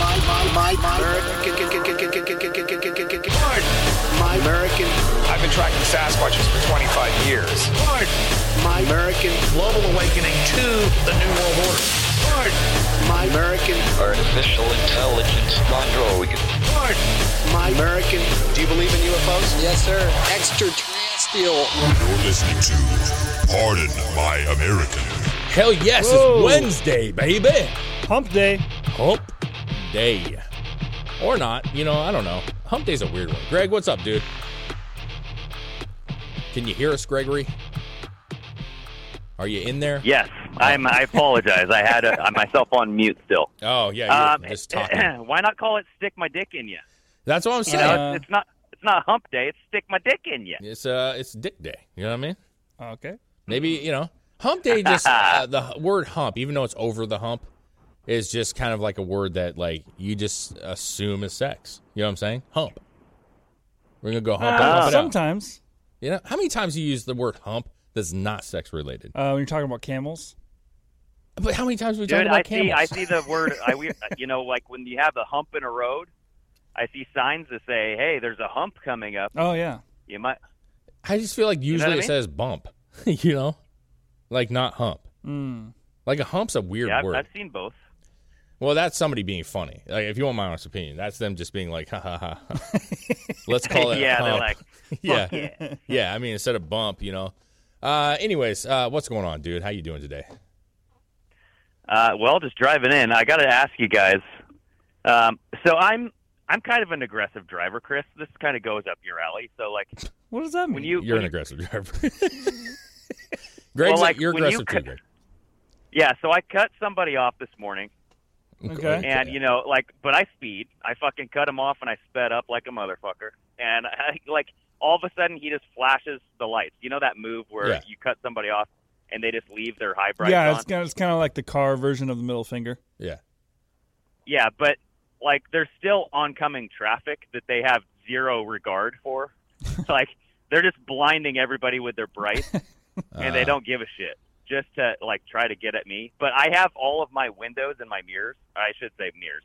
My, my, my, my American. My American. I've been tracking Sasquatches for 25 years. My American. Global awakening to the New World Order. My American. Artificial intelligence android. My American. Do you believe in UFOs? Yes, sir. Extraterrestrial. You're listening to Pardon My American. Hell yes, Whoa. it's Wednesday, baby. Hump day. Hump day. Or not. You know, I don't know. Hump day's a weird one. Greg, what's up, dude? Can you hear us, Gregory? Are you in there? Yes, I'm. I apologize. I had a, myself on mute still. Oh, yeah, Um, just talking. why not call it "Stick My Dick in You"? That's what I'm You saying. know, it's, it's not. It's not Hump Day. It's "Stick My Dick in You." It's uh, it's Dick Day. You know what I mean? Okay. Maybe you know, Hump Day. Just uh, the word hump, even though it's over the hump, is just kind of like a word that like you just assume is sex. You know what I'm saying? Hump. We're gonna go hump. Uh, hump it out. sometimes You know how many times you use the word hump that's not sex related? uh, when you're talking about camels. But how many times we talk Dude, about I see. camels? I see the word. I we- you know, like when you have a hump in a road, I see signs that say, "Hey, there's a hump coming up." Oh yeah. You might. I just feel like usually what I it mean? says bump. you know, like not hump. Mm. Like a hump's a weird Yeah, word. I've seen both. Well, that's somebody being funny. Like, if you want my honest opinion, that's them just being like, ha ha ha. ha. Let's call it. yeah, hump. they're like, yeah, yeah. yeah. I mean, instead of bump, you know. Uh, anyways, uh, what's going on, dude? How you doing today? Uh, well, just driving in, I got to ask you guys. Um, so I'm I'm kind of an aggressive driver, Chris. This kind of goes up your alley. So like What does that mean? when you You're when an you- aggressive driver. Greg's like, you're when you aggressive too, Greg. yeah, so I cut somebody off this morning, Okay. and you know, like, but I speed. I fucking cut him off, and I sped up like a motherfucker. And I, like all of a sudden, he just flashes the lights. You know that move where Yeah. you cut somebody off and they just leave their high brights yeah, on. it's kind of, it's kind of like the car version of the middle finger. Yeah. Yeah, but like there's still oncoming traffic that they have zero regard for. like they're just blinding everybody with their brights and they Uh, don't give a shit just to like try to get at me. But I have all of my windows and my mirrors, I should say mirrors.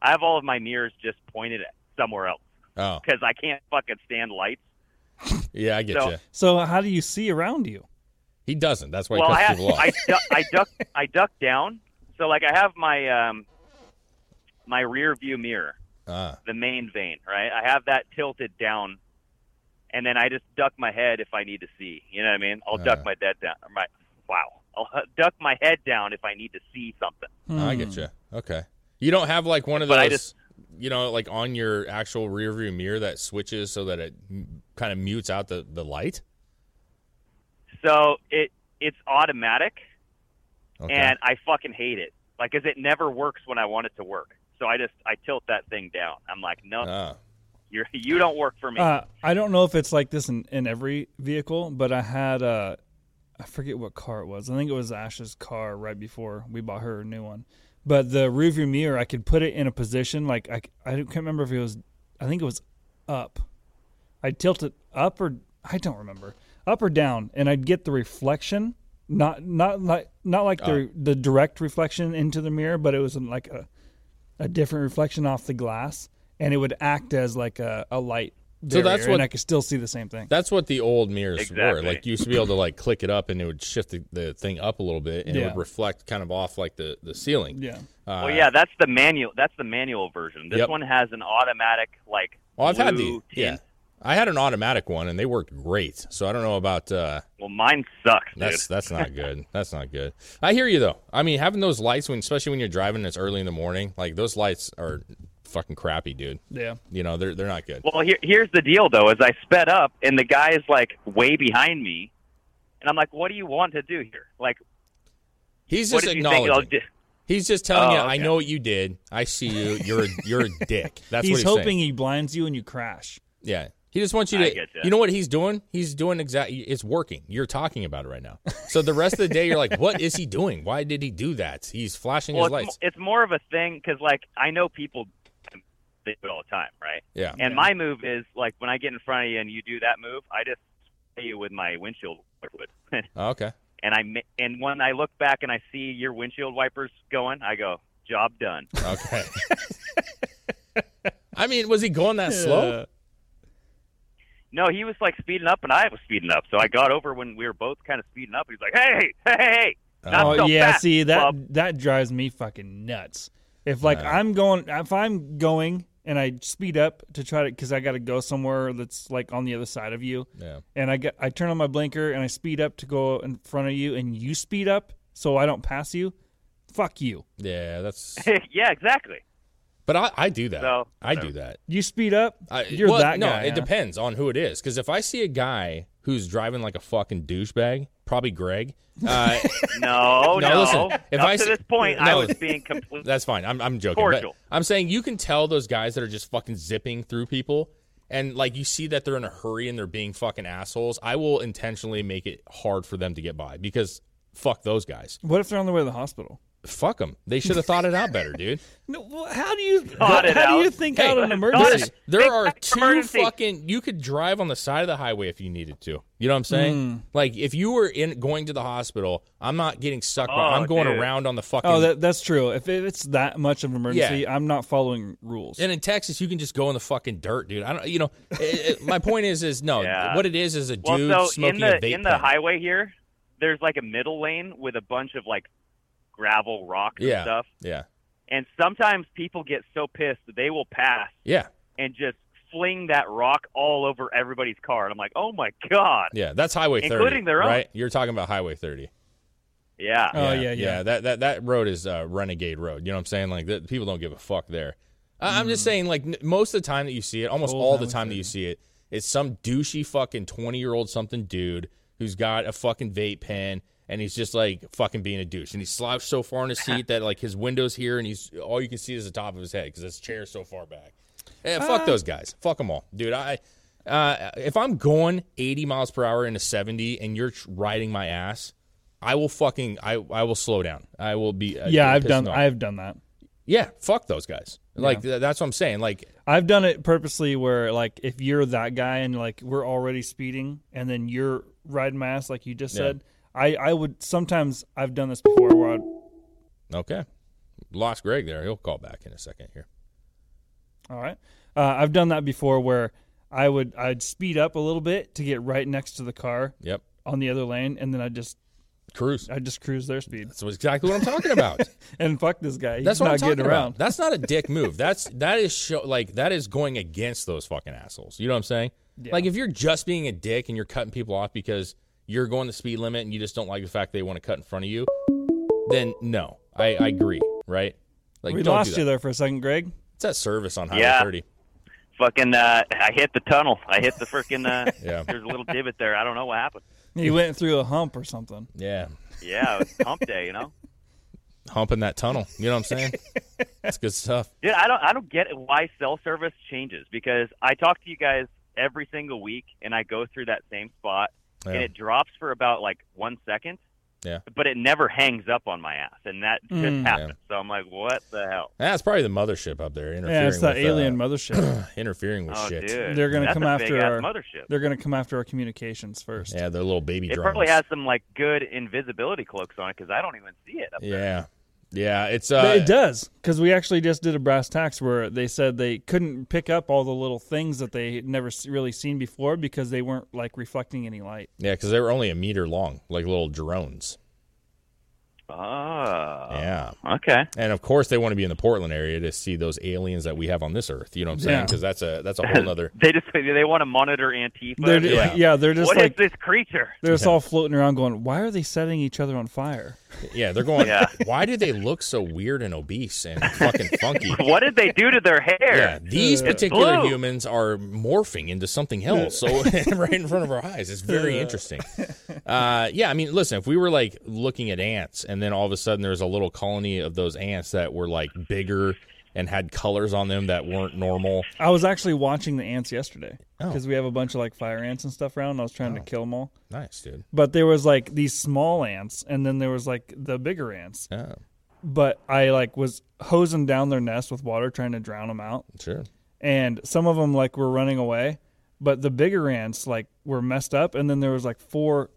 I have all of my mirrors just pointed at somewhere else Oh, cuz I can't fucking stand lights. yeah, I get So- you. So how do you see around you? He doesn't. That's why well, he I cuts have, people off. I, du- I duck I duck down. So like I have my um my rear view mirror Ah, the main vein, right? I have that tilted down, and then I just duck my head if I need to see. You know what I mean? I'll Uh. duck my head down. My wow, I'll duck my head down if I need to see something. I get you. Okay. You don't have like one of those, just- you know, like on your actual rear view mirror that switches so that it kind of mutes out the, the light? So it it's automatic, Okay. and I fucking hate it. Like, cause it never works when I want it to work. So I just I tilt that thing down. I'm like, no, Ah. You're you don't work for me. Uh, I don't know if it's like this in, in every vehicle, but I had a I forget what car it was. I think it was Ash's car right before we bought her a new one. But the rearview mirror, I could put it in a position like I, I can't remember if it was. I think it was up. I'd tilt it up or I don't remember up or down, and I'd get the reflection. Not not like not like the the direct reflection into the mirror, but it was like a a different reflection off the glass, and it would act as like a, a light. So that's barrier, what- and I could still see the same thing. That's what the old mirrors were. Like you used to be able to like click it up and it would shift the, the thing up a little bit and it would reflect kind of off like the, the ceiling. Yeah. Uh, well, yeah, that's the manual. That's the manual version. This Yep. one has an automatic like. Well, I've had the blue yeah. I had an automatic one and they worked great. So I don't know about uh Well, mine sucks, dude. that's that's not good. That's not good. I hear you though. I mean, having those lights when especially when you're driving and it's early in the morning, like those lights are fucking crappy, dude. Yeah. You know, they're they're not good. Well, here, here's the deal, though. As I sped up, and the guy is like way behind me, and I'm like, "What do you want to do here?" Like, He's just did you think I'll acknowledging. do? He's just telling Oh, you, I know what you did. I see you. You're a, you're a dick. That's he's what he's hoping saying. he blinds you and you crash. Yeah. He just wants you to. get. You know what he's doing? He's doing exactly. It's working. You're talking about it right now. So the rest of the day, you're like, what is he doing? Why did he do that? He's flashing Well, his it's, lights. mo- it's more of a thing because, like, I know people they do it all the time, right? Yeah. And my move is like when I get in front of you and you do that move, I just spray you with my windshield fluid. Oh, okay. and I and when I look back and I see your windshield wipers going, I go, job done. Okay. I mean, was he going that slow? No, he was like speeding up, and I was speeding up. So I got over when we were both kind of speeding up. He's like, "Hey, hey, hey, hey!" Not oh so yeah, fast, see that bub." that drives me fucking nuts. If like I'm going, if I'm going and I speed up to try to, because I got to go somewhere that's like on the other side of you, Yeah. and I get I turn on my blinker and I speed up to go in front of you, and you speed up so I don't pass you. Fuck you. Yeah, that's. yeah, exactly. But I, I do that. So- I do that. You speed up. I, You're well, that no, guy. No, it huh? depends on who it is. Because if I see a guy who's driving like a fucking douchebag, probably Greg. Uh, No, No, no. listen, if Up I to this point, I was being completely. that's fine. I'm, I'm joking. Cordial. But I'm saying you can tell those guys that are just fucking zipping through people, and like you see that they're in a hurry and they're being fucking assholes. I will intentionally make it hard for them to get by because fuck those guys. What if they're on their way to the hospital? Fuck them. They should have thought it out better, dude. No, how do you Thought it how do you think Hey, out an emergency? it- There are two emergency. fucking. You could drive on the side of the highway if you needed to. You know what I'm saying? Hmm. Like if you were in going to the hospital, I'm not getting stuck. by, Oh, I'm going dude. around on the fucking. Oh, that, that's true. If it's that much of an emergency, I'm not following rules. and in Texas, you can just go in the fucking dirt, dude. I don't. You know, it, it- my point is, is no. Yeah. What it is is a Well, dude so smoking in the a vape in the pen. highway here, there's like a middle lane with a bunch of like gravel, rocks, and Yeah. stuff. Yeah. And sometimes people get so pissed that they will pass Yeah. and just fling that rock all over everybody's car. And I'm like, oh my god. Yeah. That's Highway 30, Including their own. right? You're talking about Highway 30. Yeah. Oh, yeah, yeah. That that that road is uh, Renegade Road. You know what I'm saying? Like that, people don't give a fuck there. I, I'm just saying, like n- most of the time that you see it, almost Mm. Old all the Highway time that you see it, it's some douchey fucking 20 year old something dude who's got a fucking vape pen and he's just like fucking being a douche and he's slouched so far in his seat that like his window's here and he's all you can see is the top of his head because his chair's so far back. Yeah, Uh. fuck those guys. Fuck them all, dude. I. Uh, if I'm going 80 miles per hour into 70 and you're riding my ass, I will fucking I I will slow down. I will be uh, yeah, I've done off. I've done that. yeah, fuck those guys. Like th- that's what I'm saying. Like I've done it purposely where like if you're that guy and like we're already speeding and then you're riding my ass like you just Yeah. said, I I would sometimes I've done this before where I'd okay, lost Greg there. He'll call back in a second here. all right. Uh, I've done that before where I would I'd speed up a little bit to get right next to the car Yep, on the other lane and then I just cruise. I just cruise their speed That's exactly what I'm talking about. and fuck this guy. He's That's what not I'm talking getting about. That's not a dick move. That's that is show like that is going against those fucking assholes. You know what I'm saying? Yeah. Like if you're just being a dick and you're cutting people off because you're going the speed limit and you just don't like the fact they want to cut in front of you, then no, I, I agree. Right? Like we lost you there for a second, Greg. It's that service on Highway Yeah. 30. Fucking, uh, I hit the tunnel. I hit the freaking. Uh, Yeah. There's a little divot there. I don't know what happened. You went through a hump or something. Yeah, Yeah, it was hump day. You know. humping that tunnel. You know what I'm saying? That's good stuff. Dude, I don't I don't get why cell service changes because I talk to you guys every single week and I go through that same spot Yeah. and it drops for about like one second. Yeah. But it never hangs up on my ass, and that just Mm. happened. So I'm like, what the hell? That's probably the mothership up there interfering. Yeah, it's that with, alien uh, mothership. interfering with Oh, shit. dude, They're gonna That's come a after our mothership. They're gonna come after our communications first. Yeah, they're little baby It drones. probably has some like good invisibility cloaks on it because I don't even see it. Up there. Yeah, yeah. It's uh, it does because we actually just did a brass tacks where they said they couldn't pick up all the little things that they had never really seen before because they weren't like reflecting any light. yeah, because they were only a meter long, like little drones. Oh. Yeah, Okay. and of course they want to be in the Portland area to see those aliens that we have on this Earth. You know what I'm saying? Yeah. Because that's a that's a whole nother. They just they want to monitor Antifa. They're, They're yeah. like, yeah, they're just "What is like this creature? they're just all floating around going, "Why are they setting each other on fire?" Yeah, they're going. Yeah. Why do they look so weird and obese and fucking funky? What did they do to their hair? Yeah, these Uh, particular blue. humans are morphing into something else. So right in front of our eyes, it's very interesting. uh, yeah, I mean, listen, if we were like looking at ants, and then all of a sudden there's a little colony of those ants that were like bigger and had colors on them that weren't normal. I was actually watching the ants yesterday Oh. because we have a bunch of like fire ants and stuff around. And I was trying to oh. kill them all, Nice, dude. but there was like these small ants, and then there was like the bigger ants. Yeah, But I like was hosing down their nest with water, trying to drown them out. sure. and some of them like were running away but the bigger ants like were messed up and then there was like four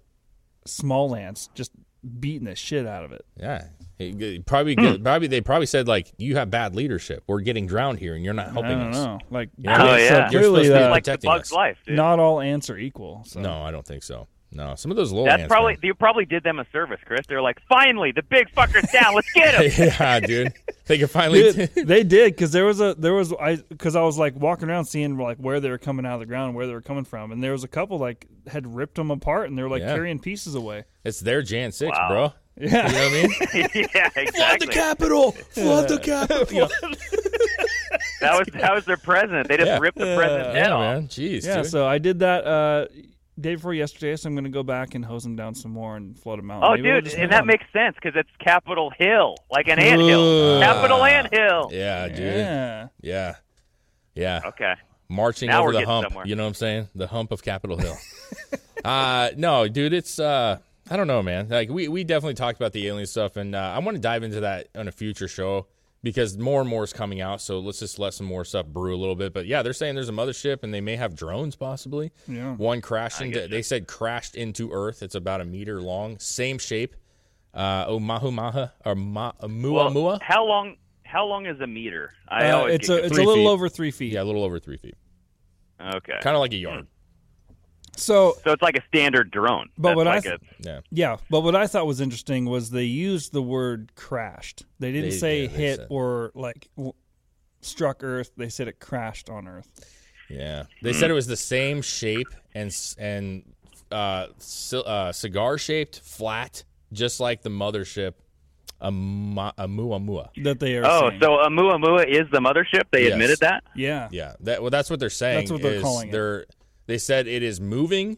small ants just beating the shit out of it Yeah, He- he probably probably they probably said like you have bad leadership. We're getting drowned here, and you're not i helping don't us. know like You know, Oh, so yeah. you're clearly supposed to be uh, like the protecting bug's us. life, dude. not all ants are equal so No, I don't think so. No, some of those little That's ants. probably man. you probably did them a service, Chris. They're like, finally, the big fucker's down. Let's get him. yeah, dude. They can finally. Dude, they did because there was a there was I because I was like walking around seeing like where they were coming out of the ground, where they were coming from, and there was a couple like had ripped them apart and they were like Yeah. carrying pieces away. it's their Jan six, Wow. bro. Yeah, You know what I mean? yeah, exactly. Flood the Capitol. Flood the Capitol. That was that was their president. They just Yeah. ripped the president's head yeah, off. man. Jeez. yeah. dude. So I did that uh day before yesterday, so I'm gonna go back and hose them down some more and flood them out. Oh, Maybe we'll dude, just and move that on. makes sense because it's Capitol Hill, like an anthill. Ugh. Capitol anthill. yeah, dude. yeah. Yeah. Yeah. Okay. Marching Now over we're the getting hump. somewhere. You know what I'm saying? The hump of Capitol Hill. uh no, dude, it's uh I don't know, man. Like we we definitely talked about the alien stuff and uh, I want to dive into that on a future show because more and more is coming out. So let's just let some more stuff brew a little bit. But yeah, they're saying there's a mothership and they may have drones possibly. Yeah. One crashed into they said crashed into Earth. It's about a meter long, same shape. Uh Omahu Maha or Ma, Mua Well, Mua. how long? How long is a meter? I Uh, it's a it's a little feet. over three feet. Yeah, a little over three feet. okay. Kind of like a yard. So So it's like a standard drone. But That's what I th- a, Yeah. yeah, but what I thought was interesting was they used the word crashed. They didn't They- say yeah, they hit said- or like w- struck Earth. They said it crashed on Earth. Yeah, they said it was the same shape and and uh, c- uh, cigar shaped, flat, just like the mothership, Ama- Oumuamua. That they are. oh, saying. so Oumuamua is the mothership. They Yes. admitted that. yeah, Yeah, that well, that's what they're saying. That's what they're is calling it. They're said it is moving,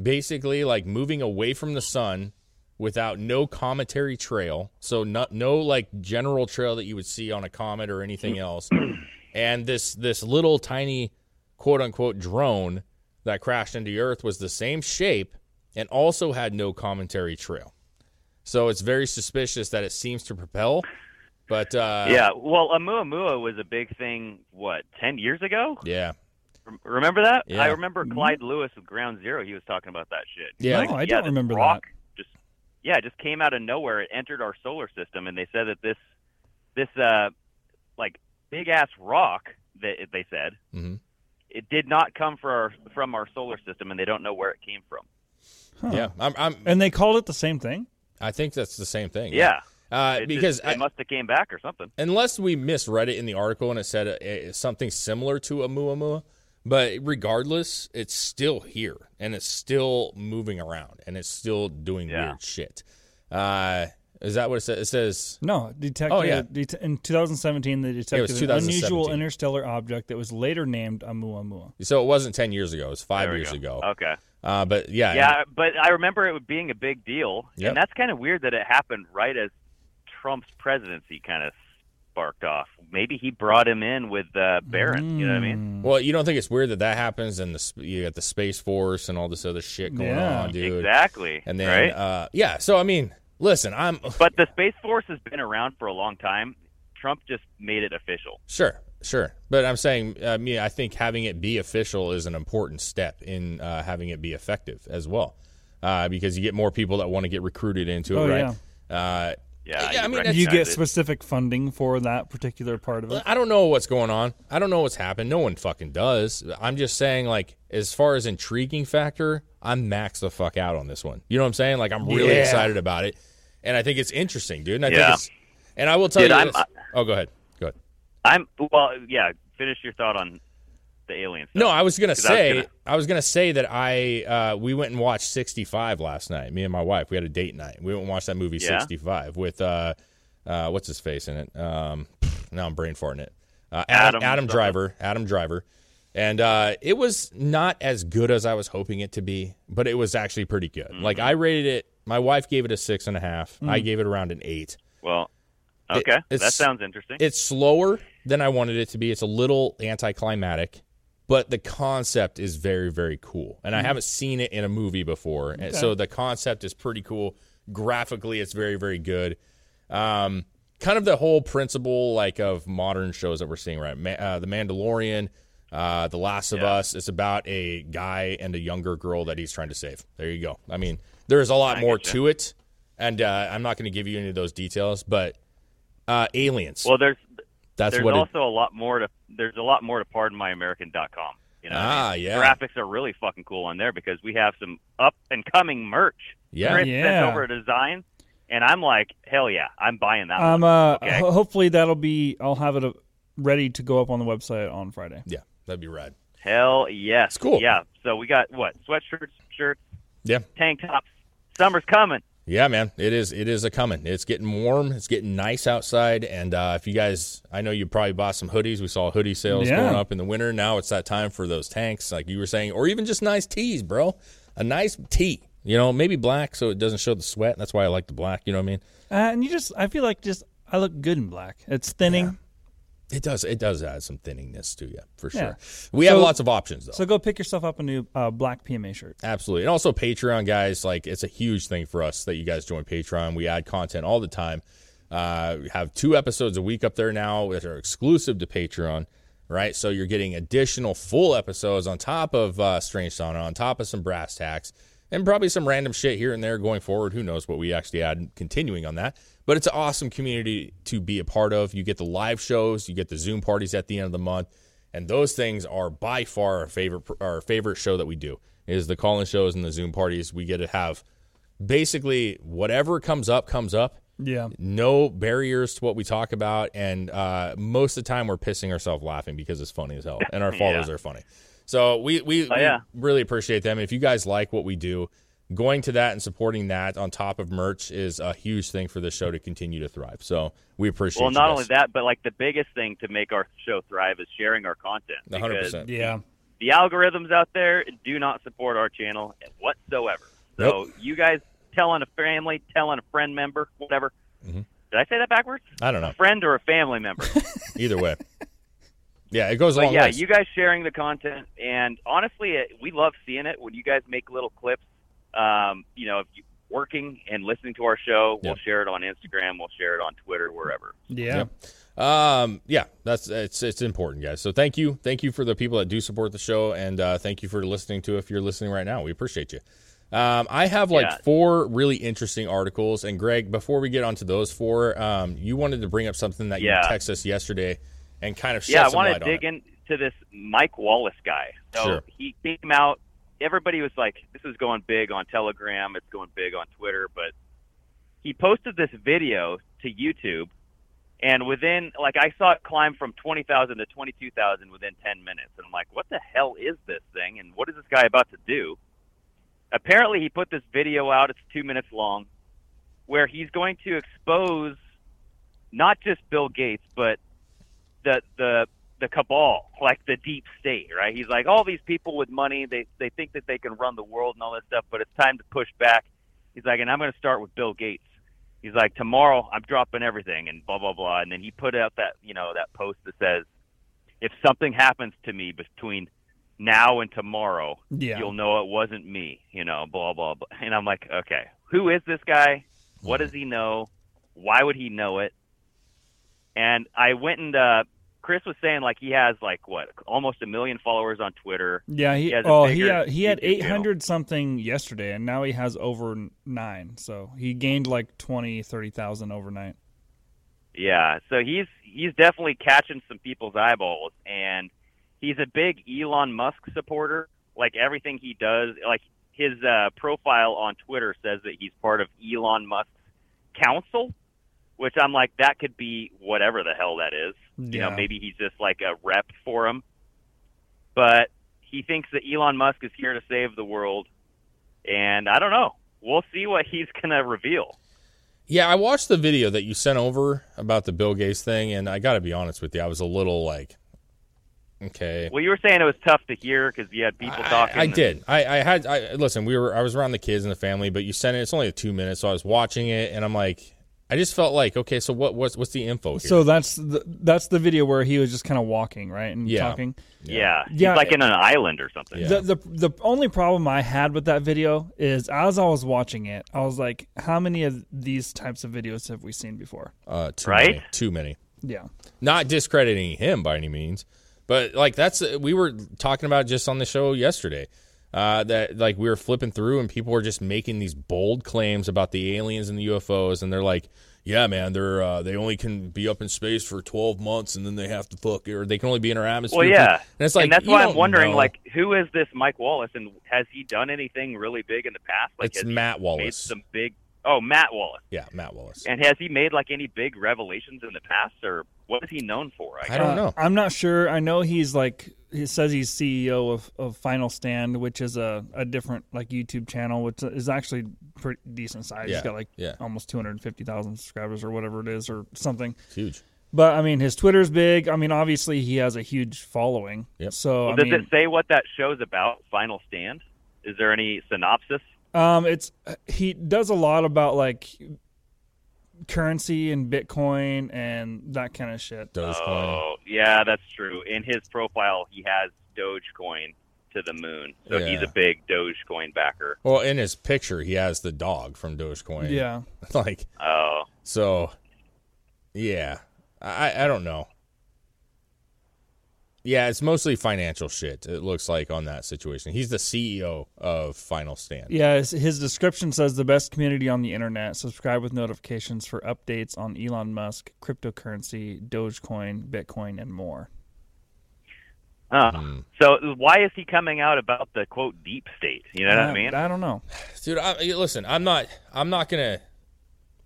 basically like moving away from the sun without no cometary trail. So no no like general trail that you would see on a comet or anything else. and this this little tiny quote unquote drone that crashed into Earth was the same shape and also had no commentary trail. So it's very suspicious that it seems to propel. But uh, yeah. Well, Oumuamua was a big thing. What ten years ago? yeah, Remember that? Yeah. I remember Clyde Lewis with Ground Zero. He was talking about that shit. Yeah. No, I yeah, don't this remember rock Just yeah, it just came out of nowhere. It entered our solar system, and they said that this this uh like big ass rock that they said Mhm. it did not come for our, from our solar system, and they don't know where it came from. yeah. I'm, I'm and they called it the same thing. I think that's the same thing. Yeah, Uh, It because just, I, it must have came back or something. unless we misread it in the article and it said uh, uh, something similar to a muamua, but regardless, it's still here and it's still moving around and it's still doing Yeah. weird shit. Uh, is that what it says? It says No, detected. Oh, yeah. det- in 2017, they detected an 2017. unusual interstellar object that was later named Oumuamua. so. It wasn't ten years ago. It was five years go. ago. Okay. Uh, but yeah, Yeah, but I remember it being a big deal, Yep. and that's kind of weird that it happened right as Trump's presidency kind of sparked off. Maybe he brought him in with uh, Barron. You know what I mean? Well, you don't think it's weird that that happens and the sp- you got the space force and all this other shit going Yeah. on, dude. Exactly. And then right. uh, yeah, so I mean, listen, I'm but the space force has been around for a long time. Trump just made it official. Sure, sure. But I'm saying, I mean, I think having it be official is an important step in uh, having it be effective as well, uh, because you get more people that want to get recruited into it, Oh, right? Uh, Yeah, Yeah, I mean, recognize You get specific funding for that particular part of it. I don't know what's going on. I don't know what's happened. No one fucking does. I'm just saying, like, as far as intriguing factor, I'm maxed the fuck out on this one. You know what I'm saying? Like, I'm really Yeah. excited about it, and I think it's interesting, dude. And I Yeah. think it's, and I will tell Dude, you. I'm- this. oh, go ahead. Go ahead. I'm well. Yeah. Finish your thought on the alien. Stuff. No, I was gonna 'Cause I was say I gonna- was, gonna say that I uh, we went and watched 65 last night. Me and my wife, we had a date night. We went and watched that movie Yeah? 65 with uh, uh, what's his face in it. Um, now I'm brain farting it. Uh, Adam Adam, Adam. Driver. Adam Driver. And uh, it was not as good as I was hoping it to be, but it was actually pretty good. Like I rated it. My wife gave it a six and a half. I gave it around an eight. Well, It- okay, that sounds interesting. It's slower than I wanted it to be. It's a little anticlimactic, but the concept is very, very cool. And I haven't seen it in a movie before. And so the concept is pretty cool. Graphically, it's very, very good. Um, kind of the whole principle like of modern shows that we're seeing, right? Ma- uh, the Mandalorian, uh, The Last of Us. It's about a guy and a younger girl that he's trying to save. There you go. I mean, there's a lot I more to it. And uh, I'm not going to give you any of those details, but uh, aliens. well, there's That's there's what it, also a lot more to there's a lot more to pardonmyamerican.com. You know, what I Ah, mean? yeah. graphics are really fucking cool on there because we have some up and coming merch. Yeah. Chris Yeah. sent over a design, and I'm like, hell yeah, I'm buying that. I'm one. uh Okay. ho- hopefully that'll be I'll have it uh, ready to go up on the website on Friday. Yeah, that'd be rad. Hell yes, It's cool. Yeah, so we got what sweatshirts, shirts, Yeah, tank tops. Summer's coming. Yeah, man. It is. It is a coming. It's getting warm. It's getting nice outside. And uh, if you guys, I know you probably bought some hoodies. We saw hoodie sales Yeah. going up in the winter. Now it's that time for those tanks, like you were saying, or even just nice tees, bro. A nice tee. You know, maybe black so it doesn't show the sweat. That's why I like the black. You know what I mean? Uh, and you just I feel like just I look good in black. It's thinning. It does. It does add some thinningness to you for sure. Yeah. We have lots of options though. So go pick yourself up a new uh, black PMA shirt. Absolutely. And also Patreon guys, like it's a huge thing for us that you guys join Patreon. We add content all the time. Uh, we have two episodes a week up there now that are exclusive to Patreon, right? So you're getting additional full episodes on top of uh, Strange Sauna, on top of some brass tacks, and probably some random shit here and there going forward. Who knows what we actually add continuing on that. But it's an awesome community to be a part of. You get the live shows, you get the Zoom parties at the end of the month, and those things are by far our favorite our favorite show that we do is the call-in shows and the Zoom parties. We get to have basically whatever comes up comes up. Yeah. No barriers to what we talk about, and uh, most of the time we're pissing ourselves laughing because it's funny as hell, and our followers are funny. So we we, Oh, we really appreciate them. If you guys like what we do, going to that and supporting that on top of merch is a huge thing for this show to continue to thrive. So we appreciate. Well, not guys. only that, but like the biggest thing to make our show thrive is sharing our content. A One hundred percent. Yeah. the algorithms out there do not support our channel whatsoever. So Nope. you guys telling a family, telling a friend member, whatever. Mm-hmm. Did I say that backwards? I don't A know. friend or a family member? Either way, yeah, it goes a but long yeah, ways. you guys sharing the content, and honestly, it, we love seeing it when you guys make little clips. Um, you know, if you working and listening to our show, we'll Yeah. share it on Instagram, we'll share it on Twitter, wherever. Yeah. Um, yeah, that's it's it's important, guys. So thank you, thank you for the people that do support the show, and uh, thank you for listening to. If you're listening right now, we appreciate you. Um, I have like Yeah. four really interesting articles, and Greg, before we get onto those four, um, you wanted to bring up something that Yeah. you texted us yesterday, and kind of shed yeah, I want to dig into this Mike Wallace guy. So Sure. he came out. Everybody was like, "This is going big on Telegram. It's going big on Twitter." But he posted this video to YouTube, and within like I saw it climb from twenty thousand to twenty two thousand within ten minutes. And I'm like, "What the hell is this thing? And what is this guy about to do?" Apparently, he put this video out. It's two minutes long, where he's going to expose not just Bill Gates, but the the the cabal, like the deep state, right? He's like, all these people with money, they they think that they can run the world and all this stuff, but it's time to push back. He's like, and I'm going to start with Bill Gates. He's like, tomorrow I'm dropping everything and blah blah blah. And then he put out that you know that post that says, if something happens to me between now and tomorrow, Yeah. you'll know it wasn't me. You know, blah blah blah. And I'm like, okay, who is this guy? What does he know? Why would he know it? And I went and uh, Chris was saying like he has like what almost a million followers on Twitter. Yeah, he, He oh he had, he had eight hundred something yesterday, and now he has over nine. So he gained like 20, 30,000 overnight. Yeah, so he's he's definitely catching some people's eyeballs, and he's a big Elon Musk supporter. Like everything he does, like his uh, profile on Twitter says that he's part of Elon Musk's council, which I'm like that could be whatever the hell that is. You know, maybe he's just like a rep for him, but he thinks that Elon Musk is here to save the world, and I don't know. We'll see what he's gonna reveal. Yeah, I watched the video that you sent over about the Bill Gates thing, and I got to be honest with you, I was a little like, Okay. Well, you were saying it was tough to hear because you had people talking. I, I did. I, I had. I listen. We were. I was around the kids and the family, but you sent it. It's only two minutes, so I was watching it, and I'm like, I just felt like, okay, so what? What's what's the info here? So that's the that's the video where he was just kind of walking, right, and Yeah. talking. Yeah, he's Yeah. like in an island or something. Yeah. The, the the only problem I had with that video is as I was watching it, I was like, how many of these types of videos have we seen before? uh, too Right? Many, too many. Yeah. Not discrediting him by any means, but like that's we were talking about just on the show yesterday. Uh, that like we were flipping through and people were just making these bold claims about the aliens and the UFOs, and they're like, "Yeah, man, they're uh, they only can be up in space for twelve months, and then they have to fuck, or they can only be in our atmosphere." Well, yeah, and it's like and that's why I'm wondering, know. like, who is this Mike Wallace, and has he done anything really big in the past? Like, it's Matt made Wallace. some big. Oh, Matt Wallace. yeah, Matt Wallace. And has he made like any big revelations in the past, or what is he known for? I I don't Uh, know. I'm not sure. I know he's like he says he's CEO of, of Final Stand, which is a, a different like YouTube channel, which is actually pretty decent size. Yeah, He's got like yeah. almost 250,000 subscribers or whatever it is or something. It's huge. But I mean, his Twitter's big. I mean, obviously he has a huge following. Yep. So Well, I does mean, it say what that show's about? Final Stand. Is there any synopsis? Um, it's he does a lot about like currency and Bitcoin and that kind of shit. Dogecoin. Oh, yeah, that's true. In his profile, he has Dogecoin to the moon, so he's a big Dogecoin backer. Well, in his picture, he has the dog from Dogecoin. Yeah. like Oh, so. Yeah, I I don't know. Yeah, it's mostly financial shit. It looks like on that situation. He's the CEO of Final Stand. Yeah, his, his description says the best community on the internet. Subscribe with notifications for updates on Elon Musk, cryptocurrency, Dogecoin, Bitcoin, and more. oh. Hmm. so why is he coming out about the quote deep state? You know what Uh, I mean? I don't know. dude. I, listen, I'm not. I'm not gonna.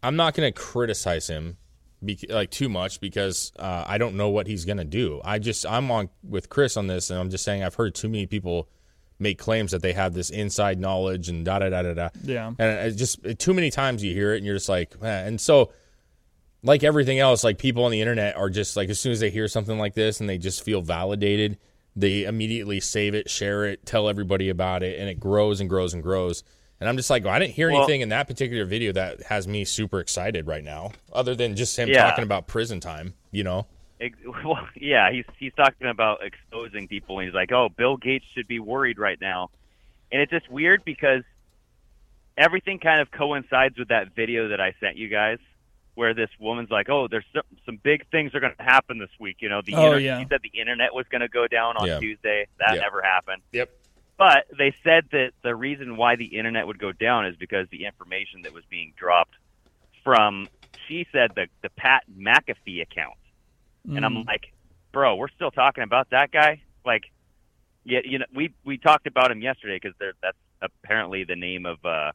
I'm not gonna criticize him, be, like too much because uh, I don't know what he's gonna do. I just I'm on with Chris on this, and I'm just saying I've heard too many people make claims that they have this inside knowledge and da da da da da. Yeah. and it just too many times you hear it, and you're just like, man. And so, like everything else, like people on the internet are just like as soon as they hear something like this and they just feel validated, they immediately save it, share it, tell everybody about it, and it grows and grows and grows. And I'm just like, well, I didn't hear Well- anything in that particular video that has me super excited right now, other than just him Yeah. talking about prison time. You know? Well, yeah, he's he's talking about exposing people, and he's like, "Oh, Bill Gates should be worried right now," and it's just weird because everything kind of coincides with that video that I sent you guys, where this woman's like, "Oh, there's some, some big things are going to happen this week." You know, the Oh, inter- yeah. she said the internet was going to go down on Yeah. Tuesday. That Yeah. never happened. Yep. But they said that the reason why the internet would go down is because the information that was being dropped from, she said, the the Pat McAfee account. And I'm like, bro, we're still talking about that guy. Like, yeah, you know, we we talked about him yesterday because that's apparently the name of uh,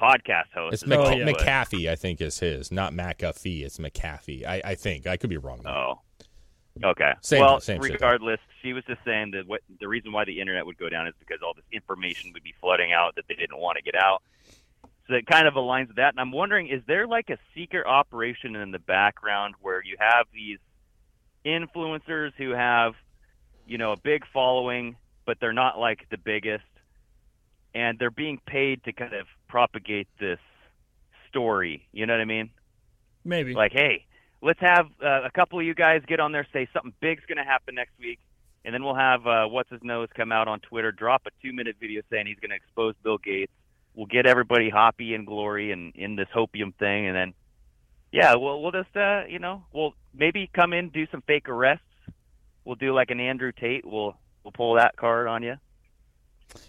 podcast host. It's Mc- Oh, yeah. McAfee, I think, is his, not McAfee. It's McAfee. I, I think I could be wrong. though. Oh, okay. Same- well, same shit. regardless, she was just saying that what the reason why the internet would go down is because all this information would be flooding out that they didn't want to get out. So it kind of aligns with that. And I'm wondering, is there like a secret operation in the background where you have these influencers who have, you know, a big following, but they're not like the biggest, and they're being paid to kind of propagate this story. You know what I mean? Maybe. like, hey, let's have uh, a couple of you guys get on there, say something big's going to happen next week, and then we'll have uh, what's his nose come out on Twitter, drop a two minute video saying he's going to expose Bill Gates. We'll get everybody hoppy and glory and in this hopium thing, and then yeah, we'll we'll just uh, you know we'll maybe come in do some fake arrests. We'll do like an Andrew Tate. We'll we'll pull that card on you.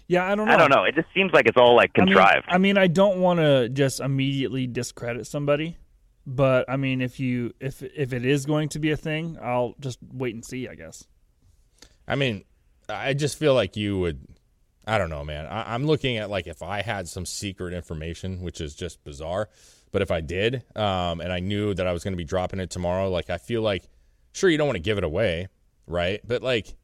yeah, I don't know. I don't know. It just seems like it's all like I mean- contrived. I mean, I don't want to just immediately discredit somebody, but I mean, if you if if it is going to be a thing, I'll just wait and see. I guess. I mean, I just feel like you would. I don't know, man. I, I'm looking at like if I had some secret information, which is just bizarre, but if I did, um, and I knew that I was going to be dropping it tomorrow, like I feel like, sure, you don't want to give it away, right? But like,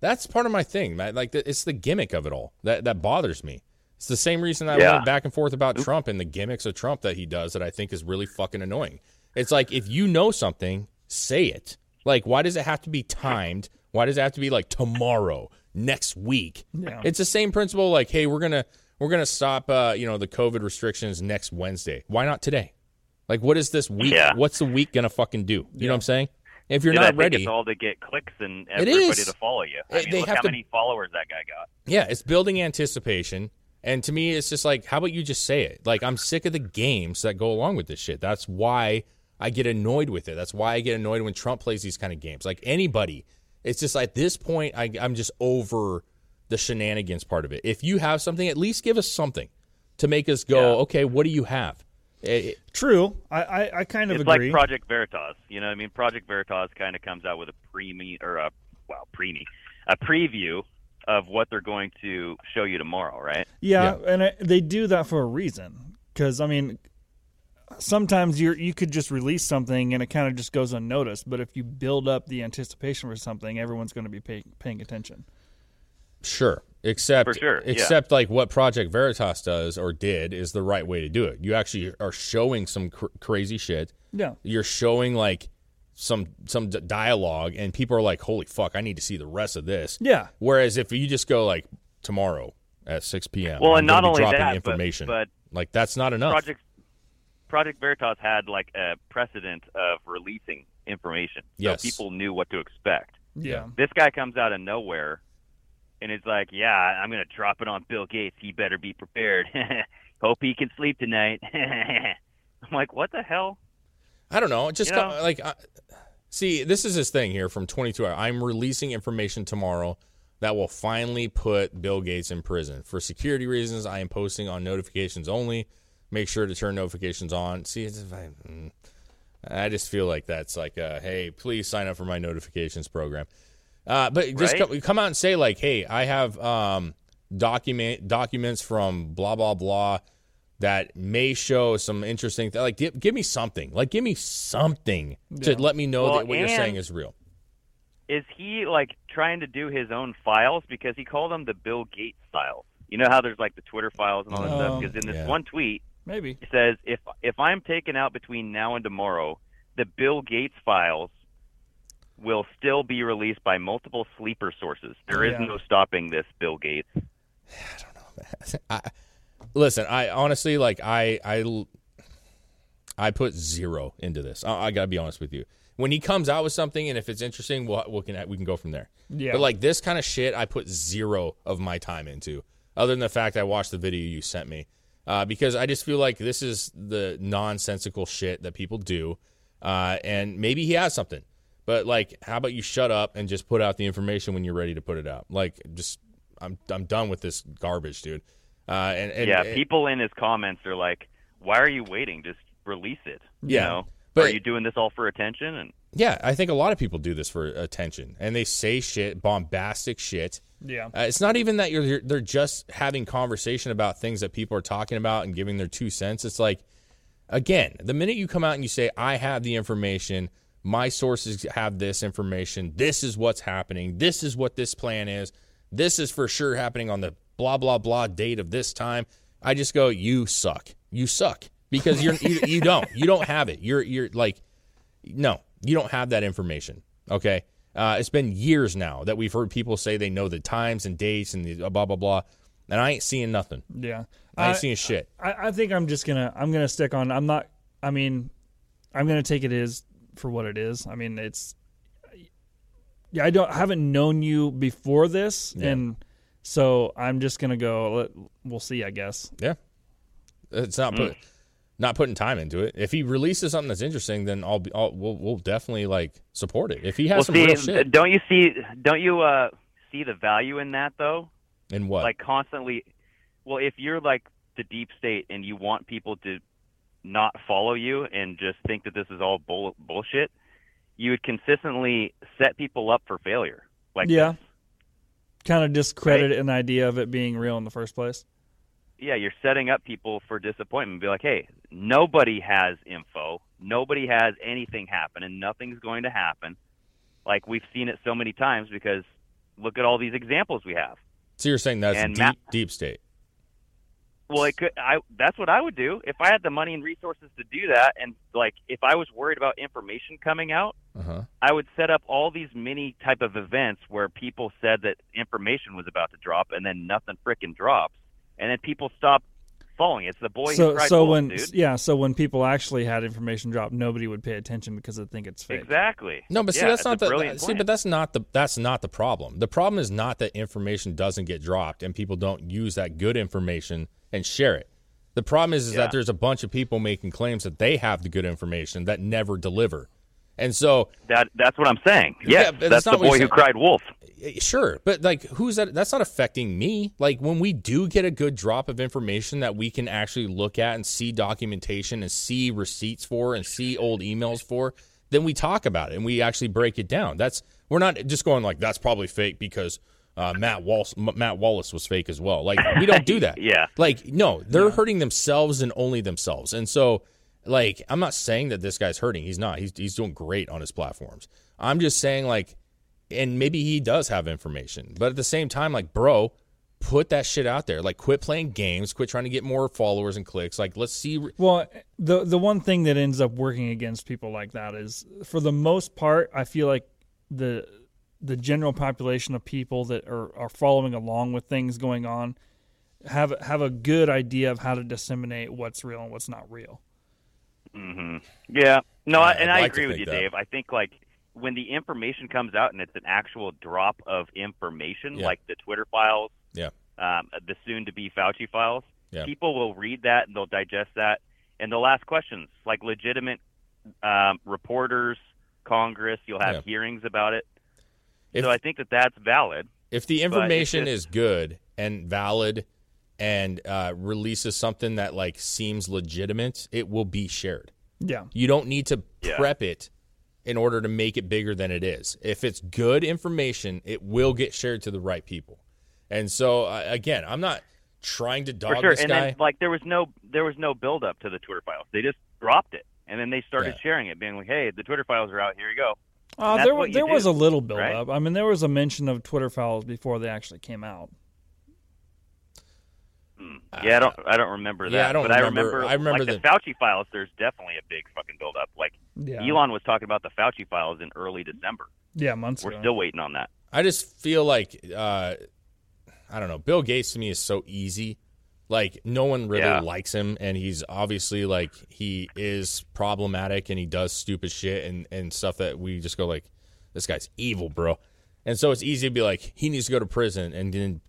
that's part of my thing. Like, it's the gimmick of it all that that bothers me. It's the same reason I Yeah. went back and forth about Trump and the gimmicks of Trump that he does that I think is really fucking annoying. It's like if you know something, say it. Like, why does it have to be timed? Why does it have to be like tomorrow, next week? Yeah. It's the same principle. Like, hey, we're gonna we're gonna stop, uh, you know, the COVID restrictions next Wednesday. Why not today? Like, what is this week? Yeah. What's the week gonna fucking do? You know what I'm saying? If you're Dude, I not think ready, it's all to get clicks and everybody to follow you. I mean, they look have how to- many followers that guy got. Yeah, it's building anticipation. And to me, it's just like, how about you just say it? Like, I'm sick of the games that go along with this shit. That's why I get annoyed with it. That's why I get annoyed when Trump plays these kind of games. Like anybody, it's just at this point, I, I'm just over the shenanigans part of it. If you have something, at least give us something to make us go, Yeah. okay, what do you have? Eh, eh, True. I, I, I kind of It's agree. like Project Veritas. You know, what I mean, Project Veritas kind of comes out with a preemie or a well, preemie, a preview of what they're going to show you tomorrow, right? Yeah, and I, they do that for a reason. Because I mean, sometimes you you could just release something and it kind of just goes unnoticed. But if you build up the anticipation for something, everyone's going to be pay, paying attention. Sure. Except, For sure, yeah. except like what Project Veritas does or did is the right way to do it. You actually are showing some cr- crazy shit. Yeah. You're showing like some some dialogue, and people are like, "Holy fuck, I need to see the rest of this." Yeah. Whereas if you just go like tomorrow at six p.m., Well, I'm and not only dropping that, information, but like that's not enough. Project Project Veritas had like a precedent of releasing information, so Yes. people knew what to expect. Yeah. This guy comes out of nowhere, and it's like, "Yeah, I'm going to drop it on Bill Gates. He better be prepared. Hope he can sleep tonight." I'm like, "What the hell?" I don't know. It just You co- know? like, see, this is his thing here from 22 hours. I'm releasing information tomorrow that will finally put Bill Gates in prison for security reasons. I am posting on notifications only. Make sure to turn notifications on. See, it's, I, mm, I just feel like that's like, uh, hey, please sign up for my notifications program. Uh, but just Right? come, come out and say like, hey, I have um, document documents from blah blah blah that may show some interesting. Th- like, give, give me something. Like, give me something to let me know Well, that what you're saying is real. Is he like trying to do his own files because he called them the Bill Gates files? You know how there's like the Twitter files and all that Oh. stuff. Because in this Yeah. one tweet, Maybe. It says if if I'm taken out between now and tomorrow, the Bill Gates files will still be released by multiple sleeper sources. There is Yeah. no stopping this Bill Gates. I, listen, I honestly like I I I put zero into this. I, I gotta be honest with you. When he comes out with something, and if it's interesting, we'll, we can we can go from there. Yeah. But like this kind of shit, I put zero of my time into, other than the fact I watched the video you sent me, uh, because I just feel like this is the nonsensical shit that people do, uh, and maybe he has something. But like, how about you shut up and just put out the information when you're ready to put it out? Like, just I'm I'm done with this garbage, dude. Uh, and, and yeah, and- people in his comments are like, "Why are you waiting? Just release it." You Yeah, know? but- are you doing this all for attention? And Yeah, I think a lot of people do this for attention, and they say shit, bombastic shit. Yeah. Uh, it's not even that you're, you're they're just having conversation about things that people are talking about and giving their two cents. It's like, again, the minute you come out and you say, "I have the information," my sources have this information. This is what's happening. This is what this plan is. This is for sure happening on the blah blah blah date of this time. I just go, you suck. You suck because you're you, you don't you don't have it. You're you're like no, you don't have that information. Okay. Uh, it's been years now that we've heard people say they know the times and dates and the blah blah blah, and I ain't seeing nothing. Yeah. I ain't I- seeing shit. I, I think I'm just gonna I'm gonna stick on. I'm not. I mean, I'm gonna take it as for what it is. I mean, it's. Yeah, I don't I haven't known you before this, Yeah. and so I'm just gonna go. Let, we'll see. I guess. Yeah, it's not put not putting time into it. If he releases something that's interesting, then I'll be I'll, we'll we'll definitely like support it. If he has well, some see, real shit, don't you see? Don't you uh, see the value in that though? and what? like constantly well if you're like the deep state and you want people to not follow you and just think that this is all bull- bullshit you would consistently set people up for failure like Yeah. this. Kind of discredit an idea of it being real in the first place. yeah you're setting up people for disappointment be like hey nobody has info nobody has anything happen and nothing's going to happen like we've seen it so many times because look at all these examples we have so you're saying that's and deep Matt- deep state? Well, it could. I that's what I would do if I had the money and resources to do that, and like if I was worried about information coming out, Uh-huh. I would set up all these mini type of events where people said that information was about to drop, and then nothing frickin' drops, and then people stop following. It's the boy who so cried so wolf, when dude. yeah, so when people actually had information drop, nobody would pay attention because they think it's fake. Exactly. No, but see, Yeah, that's not the see, plan. but that's not the that's not the problem. The problem is not that information doesn't get dropped and people don't use that good information and share it. The problem is, is Yeah. that there's a bunch of people making claims that they have the good information that never deliver, and so That that's what I'm saying. Yeah, Yes, but that's that's the boy who cried wolf. Sure, but like, who's that? That's not affecting me. Like, when we do get a good drop of information that we can actually look at and see documentation and see receipts for and see old emails for, then we talk about it and we actually break it down. That's we're not just going like that's probably fake because uh, Matt Wallace, M- Matt Wallace was fake as well. Like, we don't do that. Yeah. Like, no, they're hurting themselves and only themselves. And so, like, I'm not saying that this guy's hurting. He's not. He's he's doing great on his platforms. I'm just saying like and maybe he does have information. But at the same time, like, bro, put that shit out there. Like, quit playing games. Quit trying to get more followers and clicks. Like, let's see. Well, the the one thing that ends up working against people like that is, for the most part, I feel like the the general population of people that are, are following along with things going on have have a good idea of how to disseminate what's real and what's not real. Hmm Yeah. No, I, I'd and I like to agree with you, that. Dave. I think like when the information comes out and it's an actual drop of information, Yeah. like the Twitter files, Yeah. um, the soon-to-be Fauci files, Yeah. people will read that and they'll digest that and they'll ask questions like legitimate um, reporters, Congress. You'll have Yeah. hearings about it. If, so I think that that's valid. if the information just- is good and valid and uh, releases something that, like, seems legitimate, it will be shared. Yeah. You don't need to Yeah. prep it in order to make it bigger than it is. If it's good information, it will get shared to the right people. And so, uh, again, I'm not trying to dog For sure. this And guy. then like there was no there was no build up to the Twitter files. They just dropped it. And then they started Yeah. sharing it, being like, "Hey, the Twitter files are out. Here you go." Uh, That's there what you there was a little build right? up. I mean, there was a mention of Twitter files before they actually came out. Yeah, I don't I don't remember that. Yeah, I don't but remember- I remember I remember like the- Fauci files. There's definitely a big fucking build up. Like Yeah. Elon was talking about the Fauci files in early December. Yeah, months We're ago. still waiting on that. I just feel like uh, I don't know. Bill Gates to me is so easy. Like no one really Yeah. likes him, and he's obviously like he is problematic, and he does stupid shit and and stuff that we just go like, this guy's evil, bro. And so it's easy to be like, he needs to go to prison, and then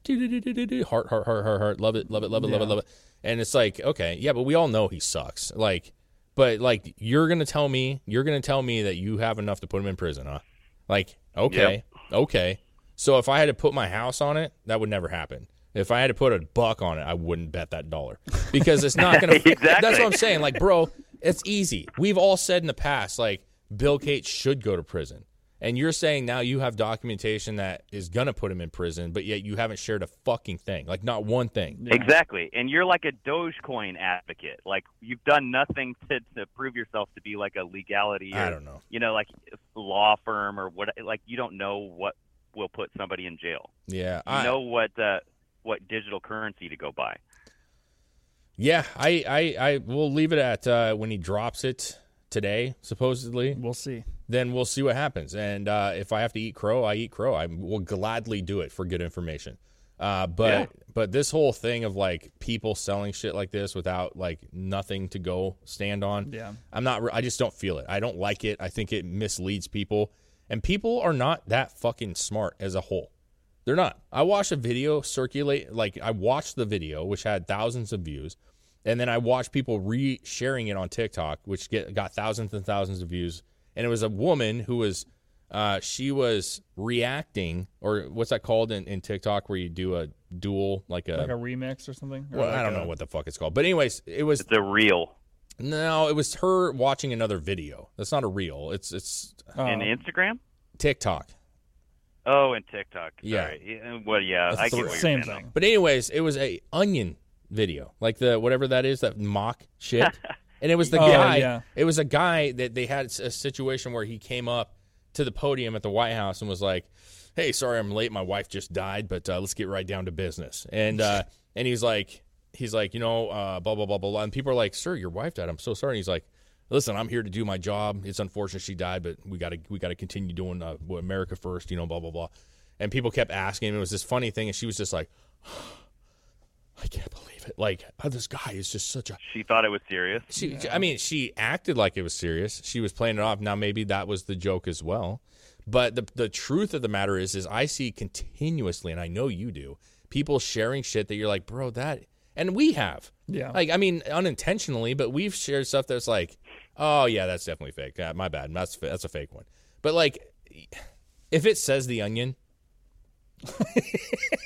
heart, heart, heart, heart, heart, love it, love it, love it, love it, love it. And it's like, okay, yeah, but we all know he sucks. Like, but like, you're gonna tell me, you're gonna tell me that you have enough to put him in prison, huh? Like, okay, okay. So if I had to put my house on it, that would never happen. If I had to put a buck on it, I wouldn't bet that dollar because it's not going to. Exactly. That's what I'm saying. Like, bro, it's easy. We've all said in the past, like, Bill Gates should go to prison. And you're saying now you have documentation that is going to put him in prison, but yet you haven't shared a fucking thing. Like, not one thing. Exactly. And you're like a Dogecoin advocate. Like you've done nothing to, to prove yourself to be like a legality or I don't know. you know, like law firm or what like you don't know what will put somebody in jail. Yeah. You I, know what uh what digital currency to go buy. yeah. I, I, I will leave it at uh, when he drops it today, supposedly. We'll see. then we'll see what happens. And uh, if I have to eat crow, I eat crow. I will gladly do it for good information. Uh, but Yeah. but this whole thing of like people selling shit like this without like nothing to go stand on, Yeah. I'm not. I just don't feel it. I don't like it. I think it misleads people, and people are not that fucking smart as a whole. They're not. I watched a video circulate. Like I watched the video, which had thousands of views, and then I watched people re-sharing it on TikTok, which get got thousands and thousands of views. And it was a woman who was, uh, she was reacting, or what's that called in, in TikTok, where you do a dual, like a, Like a remix or something. Or well, like I don't a- know what the fuck it's called, but anyways, it was the real no, it was her watching another video. That's not a reel. It's it's Oh. in Instagram? TikTok. Oh, and TikTok. Yeah. Sorry. Yeah, Well, yeah, That's I get what you're Same thing. But anyways, it was a onion video, like the whatever that is, that mock shit. and it was the Oh, guy. yeah. It was a guy that they had a situation where he came up to the podium at the White House and was like, "Hey, sorry I'm late. My wife just died, but uh, let's get right down to business." And uh, and he's like, he's like, you know, uh, blah blah blah blah, blah. and people are like, "Sir, your wife died. I'm so sorry." And he's like, "Listen, I'm here to do my job. It's unfortunate she died, but we got to we got to continue doing uh, America first. You know, blah blah blah." And people kept asking. Him. It was this funny thing, and she was just like, "I can't believe it! Like, oh, this guy is just such a." She thought it was serious. She, I mean, she acted like it was serious. She was playing it off. Now maybe that was the joke as well. But the the truth of the matter is, is I see continuously, and I know you do, people sharing shit that you're like, bro, that, and we have, Yeah. like, I mean, unintentionally, but we've shared stuff that's like, oh yeah, that's definitely fake. Yeah, my bad. That's that's a fake one. But like, if it says the onion,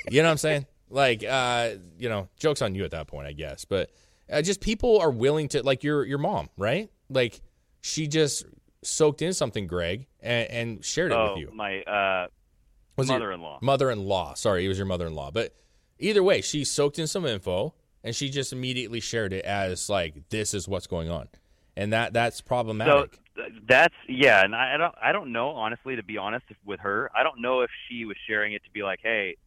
you know what I'm saying? Like, uh, you know, jokes on you at that point, I guess. But uh, just people are willing to, like your your mom, right? Like, she just soaked in something, Greg, and, and shared it oh, with you. my uh, Was it your mother-in-law. Mother-in-law. Sorry, it was your mother-in-law. But either way, she soaked in some info and she just immediately shared it as like, this is what's going on, and that that's problematic. th- that's yeah, and I I don't I don't know honestly to be honest with her. I don't know if she was sharing it to be like, hey,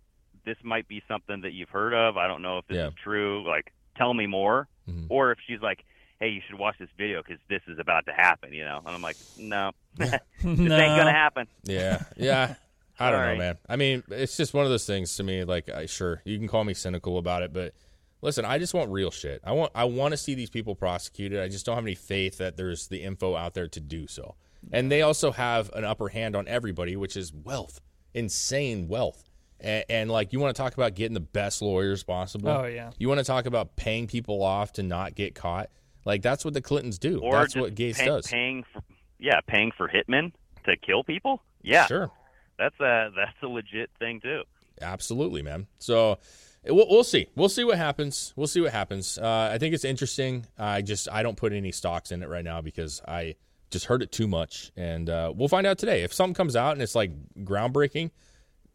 this might be something that you've heard of. I don't know if this Yeah. is true. Like, tell me more. Mhm. Or if she's like, hey, you should watch this video because this is about to happen. You know, and I'm like, no, this ain't gonna happen. Yeah, yeah. I don't know, man. I mean, it's just one of those things to me. Like, I sure you can call me cynical about it, but listen, I just want real shit. I want I want to see these people prosecuted. I just don't have any faith that there's the info out there to do so. And they also have an upper hand on everybody, which is wealth, insane wealth. And, and like, you want to talk about getting the best lawyers possible? Oh, yeah. You want to talk about paying people off to not get caught? Like, that's what the Clintons do. Or that's what Gates pay- does. Paying for, yeah, paying for hitmen to kill people. Yeah, Sure. that's a that's a legit thing too. Absolutely, man. So we'll, we'll see. We'll see what happens. We'll see what happens. Uh, I think it's interesting. I just I don't put any stocks in it right now because I just heard it too much, and uh, we'll find out today. If something comes out and it's like groundbreaking,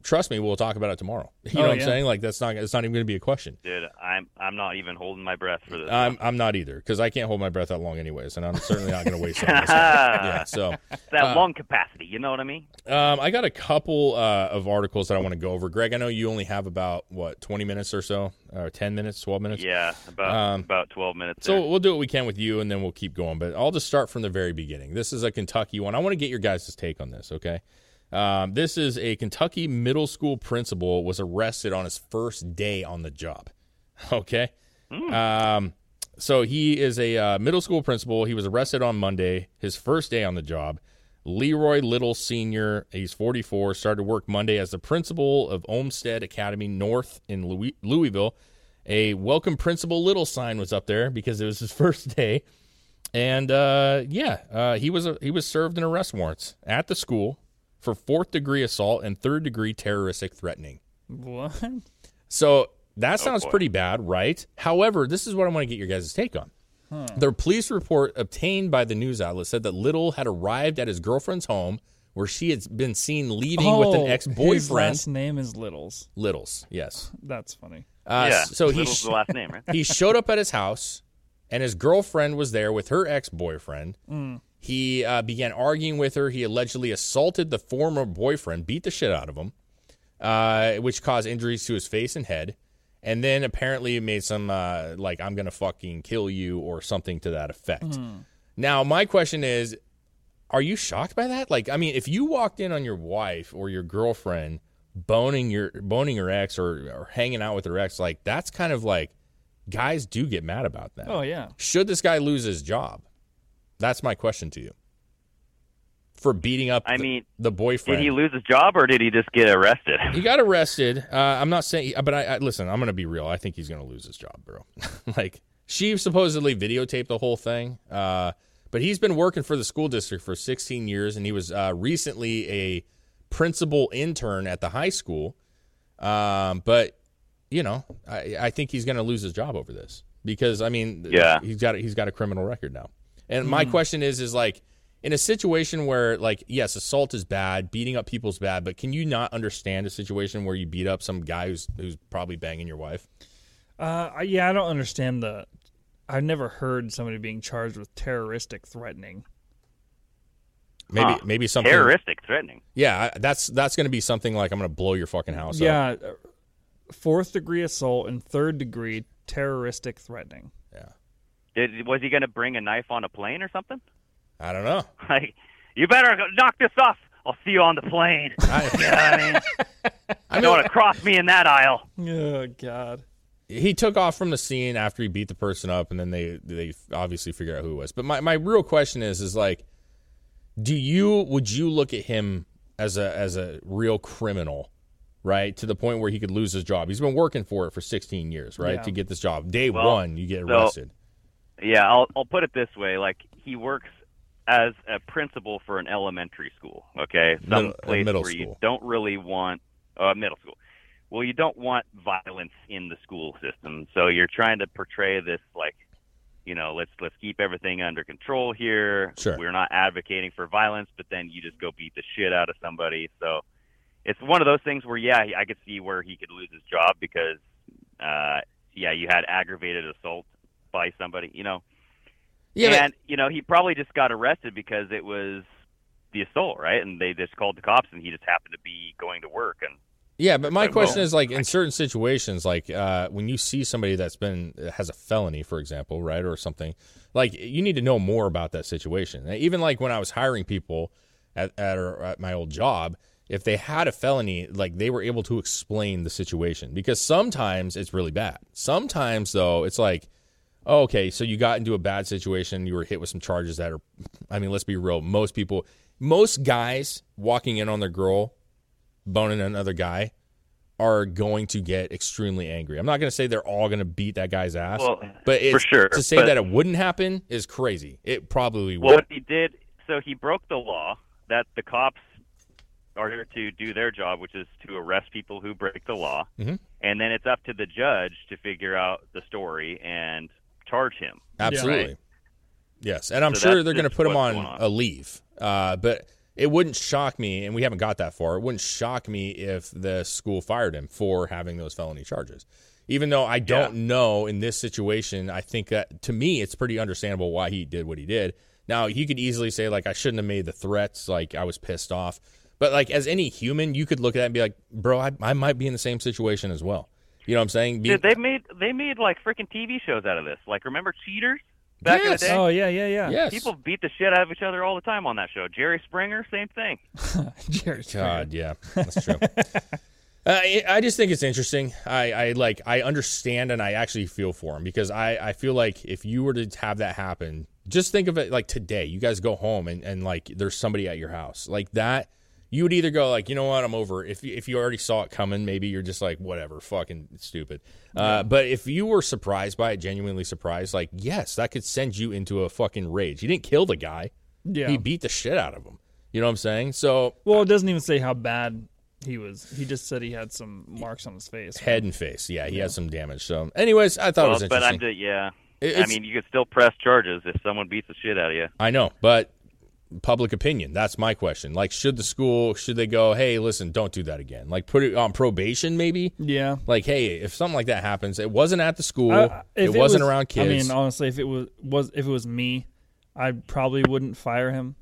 trust me, we'll talk about it tomorrow. You know Oh, what I'm saying? Like that's not it's not even going to be a question. Dude, I'm I'm not even holding my breath for this. I'm I'm not either because I can't hold my breath that long anyways, and I'm certainly not going to waste it. on myself. yeah. So that uh, lung capacity, you know what I mean? Um, I got a couple uh, of articles that I want to go over. Greg, I know you only have about what twenty minutes or so, or ten minutes, twelve minutes. Yeah, about Um, about 12 minutes. So there. we'll do what we can with you, and then we'll keep going. But I'll just start from the very beginning. This is a Kentucky one. I want to get your guys' take on this. Okay. Um, this is a Kentucky middle school principal was arrested on his first day on the job. Okay. Um, so he is a uh, middle school principal. He was arrested on Monday, his first day on the job. Leroy Little Sr., he's 44, started work Monday as the principal of Olmsted Academy North in Louis- Louisville. A welcome Principal Little sign was up there because it was his first day. And uh, yeah, uh, he was a, he was served an arrest warrants at the school for fourth degree assault and third degree terroristic threatening. What? So that sounds boy. pretty bad, right? However, this is what I want to get your guys' take on. The police report obtained by the news outlet said that Little had arrived at his girlfriend's home where she had been seen leaving with an Oh, ex-boyfriend. last name is Littles. Littles, yes. That's funny. Uh, yeah, So he Little's sh- the last name, right? he showed up at his house, and his girlfriend was there with her ex-boyfriend. He uh, began arguing with her. He allegedly assaulted the former boyfriend, beat the shit out of him, uh, which caused injuries to his face and head. And then apparently he made some uh, like "I'm gonna fucking kill you" or something to that effect. Now, my question is, are you shocked by that? Like, I mean, if you walked in on your wife or your girlfriend boning your boning her ex or, or hanging out with her ex, like that's kind of like guys do get mad about that. Oh yeah. Should this guy lose his job? That's my question to you. For beating up, I the- mean, the boyfriend. Did he lose his job or did he just get arrested? He got arrested. Uh, I'm not saying, but I, I listen. I'm going to be real. I think he's going to lose his job, bro. like she supposedly videotaped the whole thing, uh, but he's been working for the school district for 16 years, and he was uh, recently a principal intern at the high school. Um, but you know, I, I think he's going to lose his job over this because I mean, Yeah. he's got he's got a criminal record now. And my question is, is like in a situation where like yes, assault is bad, beating up people's bad, but can you not understand a situation where you beat up some guy who's who's probably banging your wife? Uh, yeah, I don't understand the. I've never heard somebody being charged with terroristic threatening. Maybe Huh. maybe something Terroristic threatening. Yeah, that's that's going to be something like I'm going to blow your fucking house up. Yeah, uh, fourth degree assault and third degree terroristic threatening. Yeah. Did, was he going to bring a knife on a plane or something? I don't know. Like, you better knock this off. I'll see you on the plane. I, You know what I mean? I You don't want to cross me in that aisle. Oh God. he took off from the scene after he beat the person up, and then they they obviously figure out who it was. But my, my real question is is like, do you would you look at him as a as a real criminal, right? To the point where he could lose his job. He's been working for it for 16 years, right? Yeah. To get this job. Day Well, one, you get so- arrested. Yeah, I'll I'll put it this way: like he works as a principal for an elementary school. Okay, some Middle- uh, place middle where you don't really want uh, middle school. Well, you don't want violence in the school system, so you're trying to portray this like, you know, let's let's keep everything under control here. Sure. We're not advocating for violence, but then you just go beat the shit out of somebody. So it's one of those things where yeah, I could see where he could lose his job because uh, yeah, you had aggravated assault by somebody, you know. Yeah, but- and you know, he probably just got arrested because it was the assault, right? And they just called the cops, and he just happened to be going to work. And Yeah, but my Like, question well, is like in certain situations, like uh, when you see somebody that's been has a felony, for example, right, or something, like you need to know more about that situation. Even like when I was hiring people at at, or at my old job, if they had a felony, like they were able to explain the situation because sometimes it's really bad. Sometimes though, it's like. Oh, okay, so you got into a bad situation. You were hit with some charges that are, I mean, let's be real. Most people, most guys walking in on their girl boning another guy are going to get extremely angry. I'm not going to say they're all going to beat that guy's ass, Well, but it's, for sure, to say but- that it wouldn't happen is crazy. It probably well, would. what he did, so he broke the law that the cops are here to do their job, which is to arrest people who break the law, Mhm. and then it's up to the judge to figure out the story and charge him. Absolutely. Right? Yes, and I'm So sure they're going to put him on, on. a leave. Uh, but it wouldn't shock me, and we haven't got that far. It wouldn't shock me if the school fired him for having those felony charges. Even though I don't know in this situation, I think that to me it's pretty understandable why he did what he did. Now he could easily say like I shouldn't have made the threats, like I was pissed off. But like as any human, you could look at that and be like, bro, I, I might be in the same situation as well. You know what I'm saying? Be- Dude, they made they made like freaking TV shows out of this. Like, remember Cheaters back Yes. in the day? Oh yeah, yeah, yeah. yes. People beat the shit out of each other all the time on that show. Jerry Springer, same thing. Jerry Springer. God, yeah, that's true. uh, I I just think it's interesting. I, I like I understand and I actually feel for him because I, I feel like if you were to have that happen, just think of it like today. You guys go home and, and like there's somebody at your house like that. You would either go like, you know what, I'm over. it. If you- if you already saw it coming, maybe you're just like, whatever, fucking stupid. Uh, but if you were surprised by it, genuinely surprised, like, yes, that could send you into a fucking rage. He didn't kill the guy. Yeah. He beat the shit out of him. You know what I'm saying? So Well, it doesn't even say how bad he was. He just said he had some marks on his face. head and face. Yeah, he has some damage. So, anyways, I thought it Well, was but interesting. I'm just, yeah. It- I mean, you could still press charges if someone beats the shit out of you. I know, but public opinion. That's my question. Like, should the school should they go? Hey, listen, don't do that again. Like, put it on probation, maybe. Yeah. Like, hey, if something like that happens, it wasn't at the school. I- it if wasn't was- around kids. I mean, honestly, if it was was if it was me, I probably wouldn't fire him.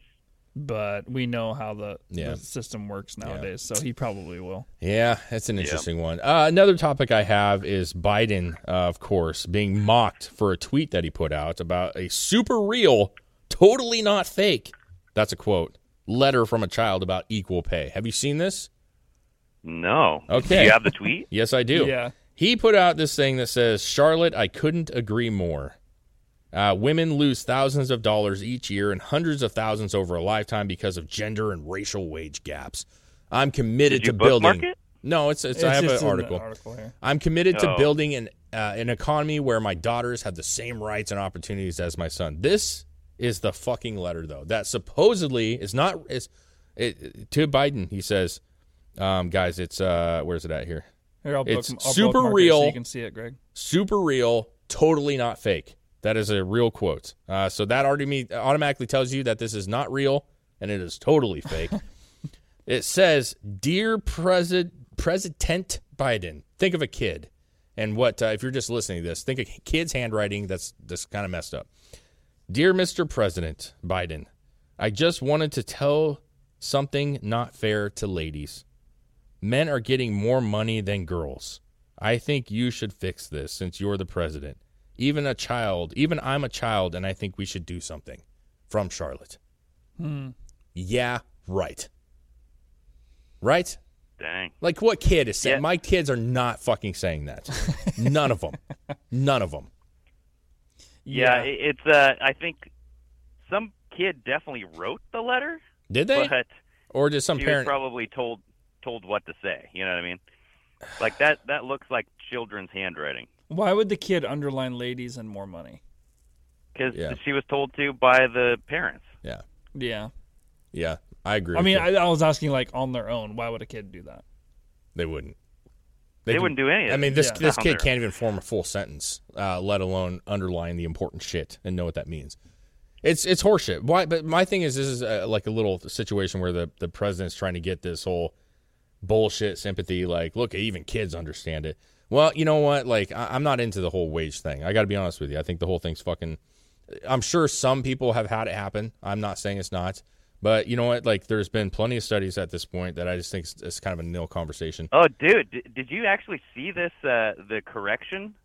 But we know how the, Yeah. the system works nowadays, so he probably will. Yeah, that's an interesting one. Uh, another topic I have is Biden, uh, of course, being mocked for a tweet that he put out about a super real, totally not fake. That's a quote. Letter from a child about equal pay. Have you seen this? No. Okay. Do you have the tweet? Yes, I do. Yeah. He put out this thing that says, Charlotte, I couldn't agree more. Uh, women lose thousands of dollars each year and hundreds of thousands over a lifetime because of gender and racial wage gaps. I'm committed Did you to building. it? No, it's, it's, I have an article. article here. I'm committed to Oh. building an uh, an economy where my daughters have the same rights and opportunities as my son. This is the fucking letter though that supposedly is not is it, to Biden. He says, um, "Guys, it's uh, where's it at here? Here, I'll It's book, I'll super real. so you can see it, Greg. Super real, totally not fake. That is a real quote. Uh, so that already me automatically tells you that this is not real and it is totally fake. it says, "Dear President President Biden, think of a kid." And what uh, if you're just listening to this? Think of kid's handwriting. That's that's kind of messed up. Dear Mr. President Biden, I just wanted to tell something not fair to ladies. Men are getting more money than girls. I think you should fix this since you're the president. Even a child, even I'm a child, and I think we should do something. From Charlotte. Hmm. Yeah, right. Right? Dang. Like what kid is saying? Yeah. My kids are not fucking saying that. None of them. None of them. Yeah, it- it's. Uh, I think some kid definitely wrote the letter, Did they? but or did some he parent? was probably told told what to say. You know what I mean? Like that. That looks like children's handwriting Why would the kid underline ladies and more money? because Yeah. she was told to by the parents. yeah, Yeah. yeah. I agree. I with mean, you. I, I was asking like on their own. Why would a kid do that? they wouldn't. They, can- wouldn't do any of I mean, this Yeah. this kid can't even form a full sentence, uh, let alone underline the important shit and know what that means. It's it's horseshit. Why? But my thing is, this is uh, like a little situation where the the president's trying to get this whole bullshit sympathy. Like, look, even kids understand it. Well, you know what? Like, I, I'm not into the whole wage thing. I got to be honest with you. I think the whole thing's fucking. I'm sure some people have had it happen. I'm not saying it's not. But you know what? Like, there's been plenty of studies at this point that I just think it's, it's kind of a nil conversation. Oh, dude, d- did you actually see this? Uh, the correction.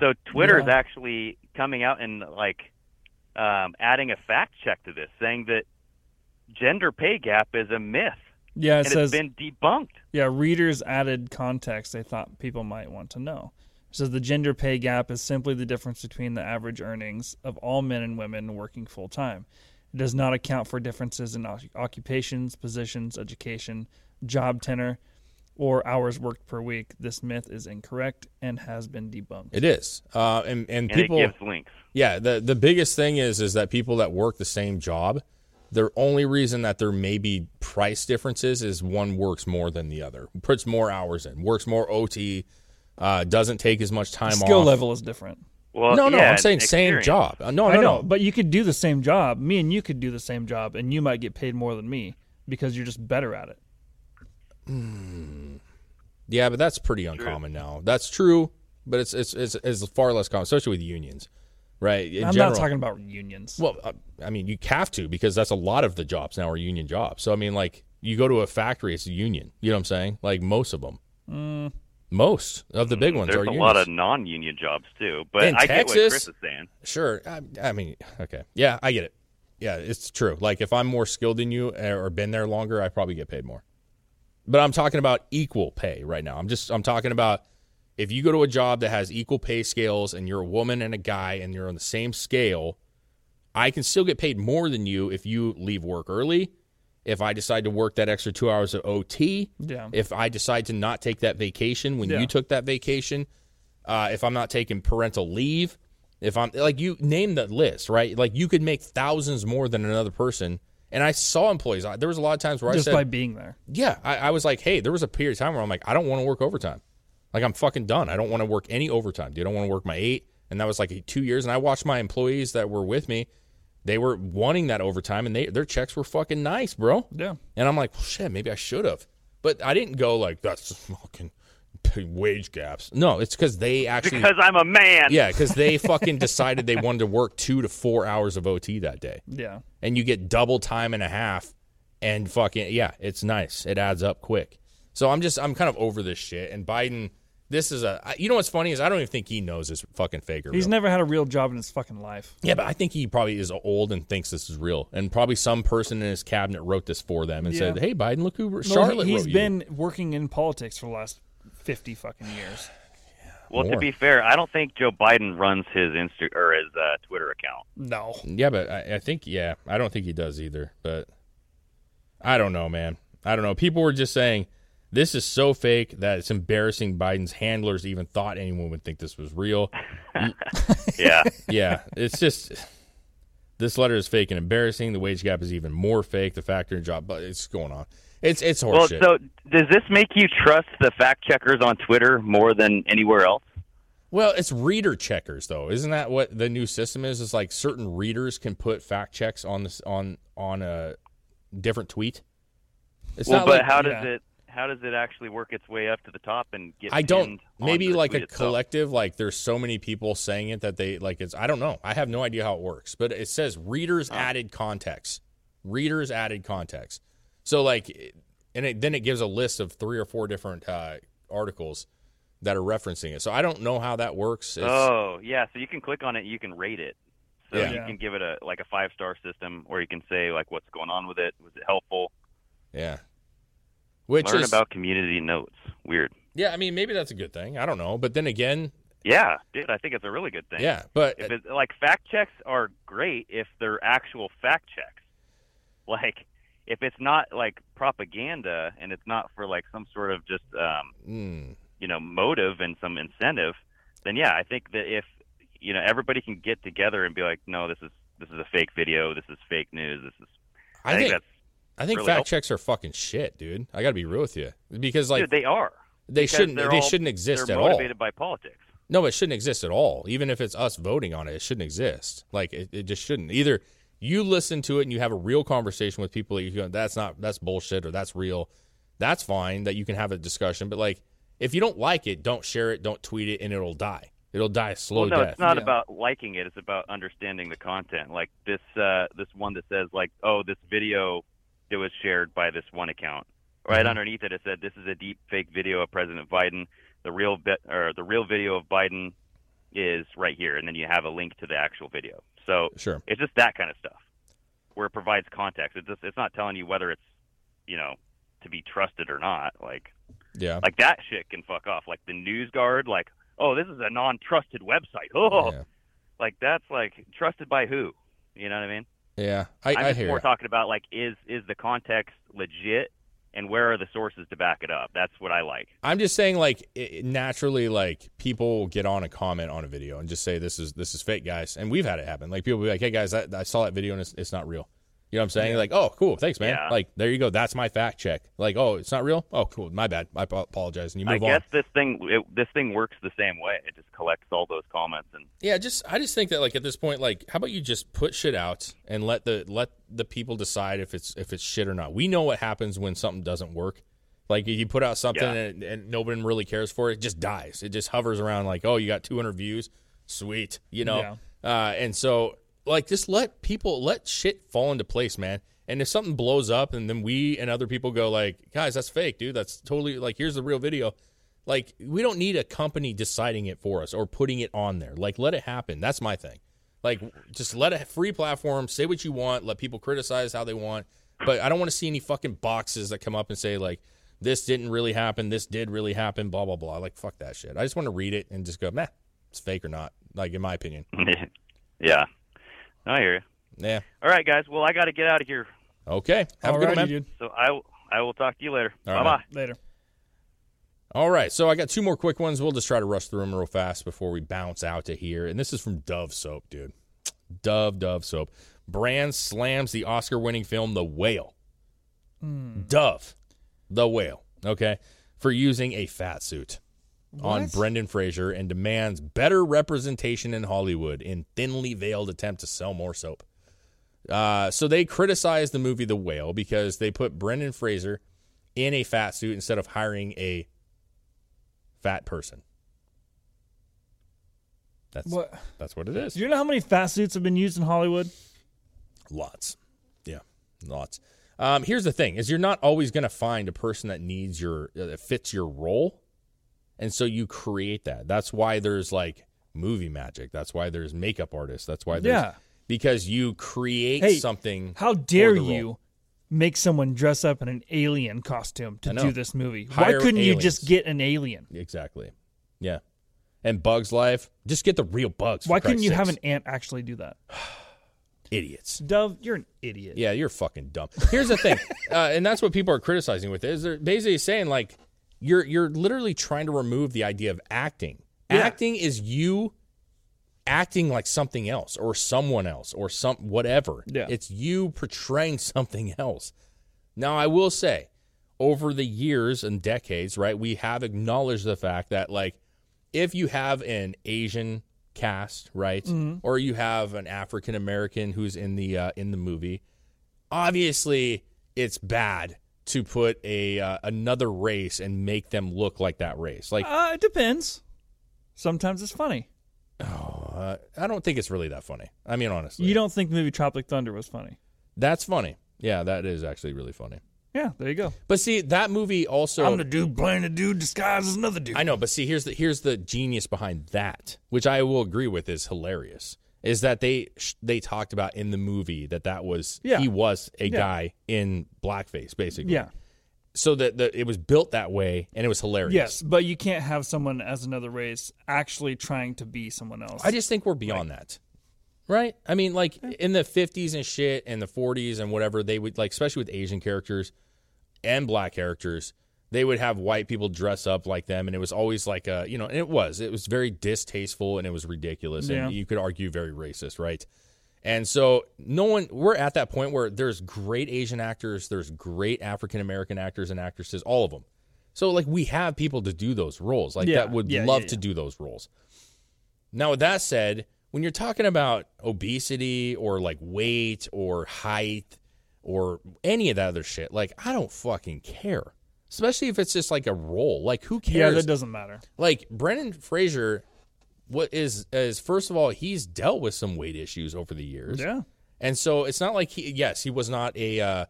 So Twitter's Yeah. actually coming out and like um, adding a fact check to this, saying that gender pay gap is a myth Yeah, it and says it's been debunked. Yeah, readers added context they thought people might want to know. It says the gender pay gap is simply the difference between the average earnings of all men and women working full time. It does not account for differences in occupations, positions, education, job tenure, or hours worked per week. This myth is incorrect and has been debunked. It is, uh, and and And people. it gives links. Yeah, the the biggest thing is is that people that work the same job, the only reason that there may be price differences is one works more than the other, puts more hours in, works more OT, uh, doesn't take as much time off. Skill off. level is different. Well, No, no, yeah, I'm saying same job. Uh, No, I no, know, no. but you could do the same job. Me and you could do the same job, and you might get paid more than me because you're just better at it. Yeah, but that's pretty uncommon now. That's true, but it's it's it's, it's far less common, especially with unions, right? In I'm general. not talking about unions. Well, uh, I mean, you have to because that's a lot of the jobs now are union jobs. So I mean, like you go to a factory, it's a union. You know what I'm saying? Like most of them, Mm. Most of the big ones There's are a unions. lot of non-union jobs too, but In I get what Texas- Chris is saying. Sure. I, I mean, okay. Yeah, I get it. Yeah, it's true. Like if I'm more skilled than you uh, or been there longer, I probably get paid more. But I'm talking about equal pay right now. I'm just I'm talking about if you go to a job that has equal pay scales and you're a woman and a guy and you're on the same scale, I can still get paid more than you if you leave work early. If I decide to work that extra two hours of OT, Yeah. if I decide to not take that vacation when Yeah. you took that vacation, uh, if I'm not taking parental leave, if I'm like you name the list, right? Like you could make thousands more than another person. And I saw employees. There was a lot of times where just I said, by being there. yeah, I, I was like, hey, there was a period of time where I'm like, I don't want to work overtime. Like I'm fucking done. I don't want to work any overtime. Dude, I don't want to work my eight. And that was like two years. And I watched my employees that were with me. They were wanting that overtime, and they their checks were fucking nice, bro. Yeah. And I'm like, well, shit, maybe I should have. But I didn't go like that's fucking wage gaps. No, it's because they actually Because I'm a man. yeah, because they fucking decided they wanted to work two to four hours of OT that day Yeah. and you get double time and a half and fucking yeah it's nice it adds up quick so i'm just i'm kind of over this shit and biden this is a. you know what's funny is i don't even think he knows this fucking faker. He's real. never had a real job in his fucking life. yeah but i think he probably is old and thinks this is real and probably some person in his cabinet wrote this for them and Yeah. said hey biden look who No, charlotte he, has wrote you." been working in politics for the last fifty fucking years. Well, to be fair, I don't think Joe Biden runs his Insta or his uh, Twitter account. No. Yeah, but I, I think yeah, I don't think he does either. But I don't know, man. I don't know. People were just saying this is so fake that it's embarrassing. Biden's handlers even thought anyone would think this was real. Yeah. yeah, it's just this letter is fake and embarrassing. The wage gap is even more fake. The factory job, but it's going on. It's it's well, so does this make you trust the fact checkers on Twitter more than anywhere else? Well, it's reader checkers though. Isn't that what the new system is? Is like certain readers can put fact checks on this on on a different tweet. It's well, not but like, how does it how does it actually work its way up to the top and get? I don't. Maybe onto the like a itself? collective. Like there's so many people saying it that they like it's. I don't know. I have no idea how it works. But it says readers added context. Readers added context. So like, and it, then it gives a list of three or four different uh, articles that are referencing it. So I don't know how that works. It's- Oh, yeah. So you can click on it. You can rate it. So Yeah. you can give it a like a five star system, or you can say like what's going on with it. Was it helpful? yeah. Which Learn is about community notes. Weird. yeah. I mean, maybe that's a good thing. I don't know, but then again, Yeah, dude. I think it's a really good thing. yeah. But If it's like fact checks are great if they're actual fact checks. Like if it's not like propaganda and it's not for like some sort of just um, mm, you know motive and some incentive, then yeah, I think that if you know everybody can get together and be like, no, this is this is a fake video, this is fake news, this is. I, I think think that's I think really fact helpful. checks are fucking shit, dude. I got to be real with you because like dude, they are. they shouldn't they're all- shouldn't exist they're at all. motivated by politics. No, it shouldn't exist at all. Even if it's us voting on it, it shouldn't exist. Like it, it just shouldn't. Either you listen to it and you have a real conversation with people that you go, that's not that's bullshit or that's real. That's fine that you can have a discussion. But like if you don't like it, don't share it, don't tweet it, and it'll die. It'll die a slow well, no, death. it's not Yeah. about liking it. It's about understanding the content. Like this, uh, this one that says like, oh, this video that was shared by this one account. Right Mhm. underneath it, it said this is a deep fake video of President Biden. The real bit or the real video of Biden is right here, and then you have a link to the actual video. So Sure. it's just that kind of stuff where it provides context. It's just it's not telling you whether it's you know to be trusted or not. Like Yeah. like that shit can fuck off. Like the news guard, like oh this is a non-trusted website. Oh, Yeah. like that's like trusted by who? You know what I mean? Yeah. I, I'm I hear. more you. talking about like is is the context legit and where are the sources to back it up? That's what I like. I'm just saying, like it, naturally, like people get on a comment on a video and just say this is this is fake, guys. And we've had it happen. Like people be like, "Hey guys, I, I saw that video and it's, it's not real." You know what I'm saying? Like, oh, cool, thanks, man. Yeah. Like, there you go. That's my fact check. Like, oh, it's not real. Oh, cool. My bad. I apologize. And you move on. I guess this thing it, this thing works the same way. It just collects all those comments and Yeah, just I just think that like at this point, like, how about you just put shit out and let the let the people decide if it's if it's shit or not. We know what happens when something doesn't work. Like if you put out something Yeah. and, and nobody really cares for it, it just dies. It just hovers around like, oh, you got 200 views, sweet, you know. Uh, and so like just let people let shit fall into place, man. And if something blows up and then we and other people go like, guys, that's fake, dude. That's totally like here's the real video. Like we don't need a company deciding it for us or putting it on there. Like let it happen. That's my thing. Like just let a free platform, say what you want, let people criticize how they want. But I don't want to see any fucking boxes that come up and say like this didn't really happen, this did really happen, blah blah blah. Like fuck that shit. I just want to read it and just go, meh, it's fake or not. Like in my opinion. yeah. I hear you. Yeah. All right, guys. Well, I got to get out of here. Okay. Have a good one, man. dude. So I will- I will talk to you later. All bye right, bye. Later. All right, so I got two more quick ones. We'll just try to rush through them real fast before we bounce out to here. And this is from Dove Soap, dude. Dove, Dove Soap. Brand slams the Oscar winning film The Whale. Hmm. Dove, The Whale, okay, for using a fat suit on Brendan Fraser and demands better representation in Hollywood in thinly veiled attempt to sell more soap. Uh, so they criticized the movie The Whale because they put Brendan Fraser in a fat suit instead of hiring a fat person. That's What? that's what it is. Do you know how many fat suits have been used in Hollywood? Lots. Yeah, lots. Um, here's the thing: is you're not always going to find a person that needs your uh, that fits your role, and so you create that. That's why there's like movie magic. That's why there's makeup artists. That's why there's Yeah. because you create Hey, something. How dare you make someone dress up in an alien costume to do this movie? Hire Why couldn't you just get an alien? Exactly. Yeah. And Bugs Life, just get the real Bugs. Why couldn't you have an ant actually do that? idiots? Dove, you're an idiot. Yeah, you're fucking dumb. Here's the thing, uh, and that's what people are criticizing with it. Is they're basically saying like you're you're literally trying to remove the idea of acting. Yeah. Acting is you acting like something else or someone else or some whatever. Yeah. It's you portraying something else. Now, I will say, over the years and decades, right, we have acknowledged the fact that like if you have an Asian cast, right, Mm-hmm. or you have an African American who's in the uh, in the movie, obviously it's bad to put a uh, another race and make them look like that race. Like, Uh, it depends. Sometimes it's funny. uh, I don't think it's really that funny. I mean, honestly, You don't think the movie Tropic Thunder was funny? That's funny. Yeah, that is actually really funny. Yeah, there you go. But see, that movie also. I'm the dude playing a dude disguised as another dude. I know, but see, here's the here's the genius behind that, which I will agree with is hilarious. Is that they they talked about in the movie that that was Yeah. he was a Yeah. guy in blackface, basically. Yeah. So that the, it was built that way, and it was hilarious. Yes, but you can't have someone as another race actually trying to be someone else. I just think we're beyond that. Right? I mean, like in the 50s and shit and the 40s and whatever, they would, like, especially with Asian characters and black characters, they would have white people dress up like them. And it was always like a, you know, and it was, it was very distasteful and it was ridiculous. Yeah. And you could argue very racist, right? And so no one, we're at that point where there's great Asian actors, there's great African American actors and actresses, all of them. So, like, we have people to do those roles, like, Yeah. that would Yeah, love to do those roles. Now, with that said, when you're talking about obesity or like weight or height or any of that other shit, like I don't fucking care. Especially if it's just like a role. Like who cares? yeah, that doesn't matter. like Brendan Fraser, what is is first of all, he's dealt with some weight issues over the years. Yeah. And so it's not like he yes, he was not a uh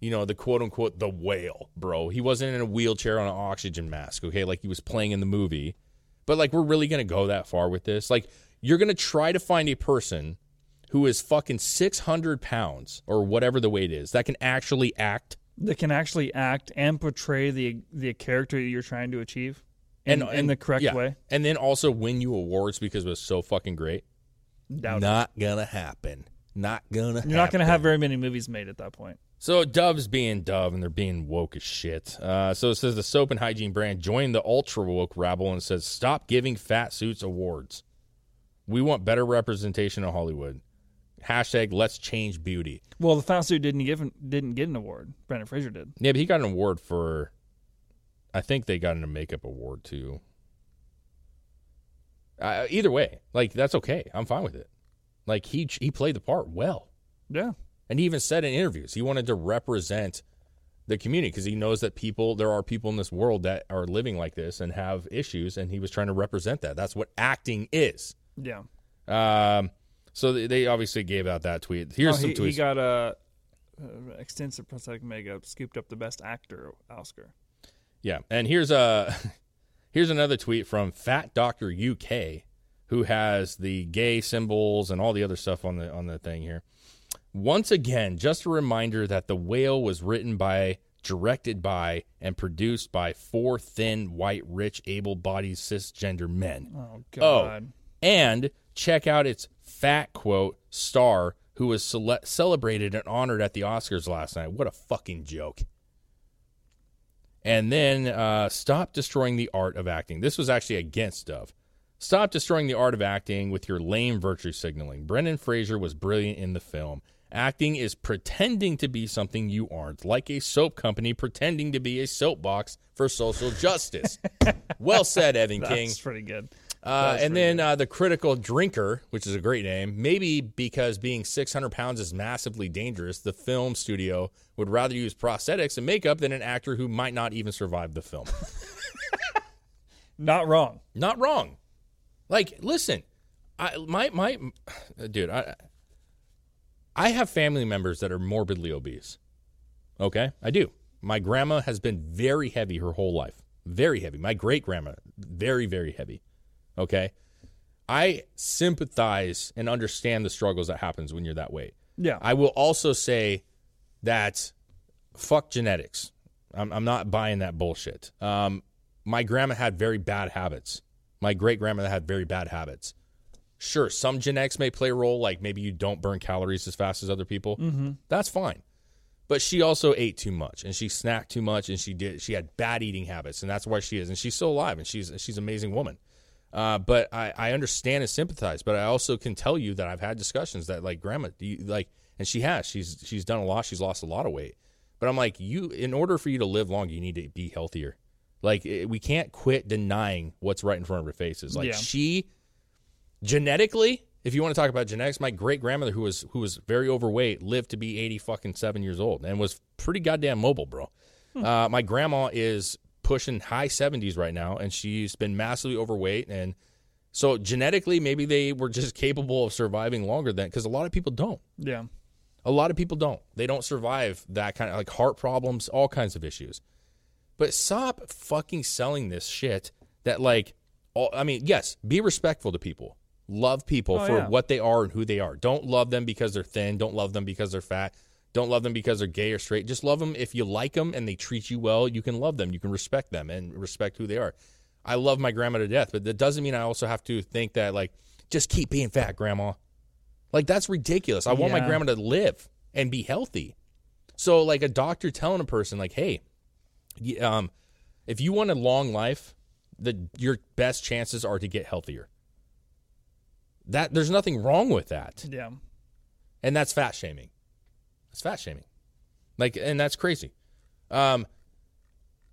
you know, the quote unquote the whale, bro. He wasn't in a wheelchair on an oxygen mask, okay, like he was playing in the movie. But like we're really gonna go that far with this. Like you're gonna try to find a person who is fucking six hundred pounds or whatever the weight is that can actually act That can actually act and portray the the character you're trying to achieve in, in the correct yeah. way. And then also win you awards because it was so fucking great. Doubt it. not gonna happen. Not gonna You're not going to have very many movies made at that point. So Dove's being Dove, and they're being woke as shit. Uh, so it says the soap and hygiene brand joined the ultra woke rabble and says stop giving fat suits awards. We want better representation in Hollywood. Hashtag Let's change beauty. Well, the fast suit didn't give didn't get an award. Brendan Fraser did. Yeah, but he got an award for. I think they got him a makeup award too. Uh, either way, like that's okay. I'm fine with it. Like he he played the part well. Yeah. And he even said in interviews he wanted to represent the community because he knows that people there are people in this world that are living like this and have issues and he was trying to represent that. That's what acting is. Yeah. Um so they, obviously gave out that tweet. Here's Oh, some he, tweets. he got a, uh extensive prosthetic makeup, scooped up the best actor Oscar. Yeah, and here's a here's another tweet from Fat Doctor UK, who has the gay symbols and all the other stuff on the on the thing here. Once again, just a reminder that the whale was written by, directed by, and produced by four thin, white, rich, able-bodied cisgender men. Oh God. Oh, and check out its fat quote star who was cele- celebrated and honored at the Oscars last night. What a fucking joke. And then uh, stop destroying the art of acting. This was actually against Dove. Stop destroying the art of acting with your lame virtue signaling. Brendan Fraser was brilliant in the film. Acting is pretending to be something you aren't, like a soap company pretending to be a soapbox for social justice. well said, Evan King. That's pretty good. Uh, and then uh, the critical drinker, which is a great name, maybe because being 600 pounds is massively dangerous, the film studio would rather use prosthetics and makeup than an actor who might not even survive the film. Not wrong. not wrong. Like, listen, I my my dude, I I have family members that are morbidly obese. Okay, I do. My grandma has been very heavy her whole life, very heavy. My great grandma, very very heavy. Okay, I sympathize and understand the struggles that happens when you're that weight. Yeah. I will also say that fuck genetics. I'm, I'm not buying that bullshit. Um, my grandma had very bad habits. My great grandmother had very bad habits. Sure, some genetics may play a role, like maybe you don't burn calories as fast as other people. Mm-hmm. That's fine. But she also ate too much, and she snacked too much, and she did. She had bad eating habits, and that's why she is. And she's still alive, and she's she's an amazing woman. Uh, but I, I understand and sympathize. But I also can tell you that I've had discussions that like grandma, do you like, and she has. She's she's done a lot. She's lost a lot of weight. But I'm like, you, in order for you to live long, you need to be healthier. Like eh, we can't quit denying what's right in front of our faces. Like Yeah. she, genetically, if you want to talk about genetics, my great grandmother who was who was very overweight lived to be eighty fucking seven years old and was pretty goddamn mobile, bro. Uh, my grandma is pushing high seventies right now, and she's been massively overweight, and so genetically, maybe they were just capable of surviving longer than because a lot of people don't. Yeah. A lot of people don't. They don't survive that kind of like heart problems, all kinds of issues. But stop fucking selling this shit that like all, I mean, yes, be respectful to people. Love people Oh, for yeah. what they are and who they are. Don't love them because they're thin. Don't love them because they're fat. Don't love them because they're gay or straight. Just love them if you like them and they treat you well. You can love them. You can respect them and respect who they are. I love my grandma to death, but that doesn't mean I also have to think that like just keep being fat, grandma. Like that's ridiculous. I want my grandma to live and be healthy. So like a doctor telling a person like, "Hey, um, if you want a long life, the your best chances are to get healthier." That there's nothing wrong with that, Yeah. and that's fat shaming. It's fat shaming, like, and that's crazy. Um,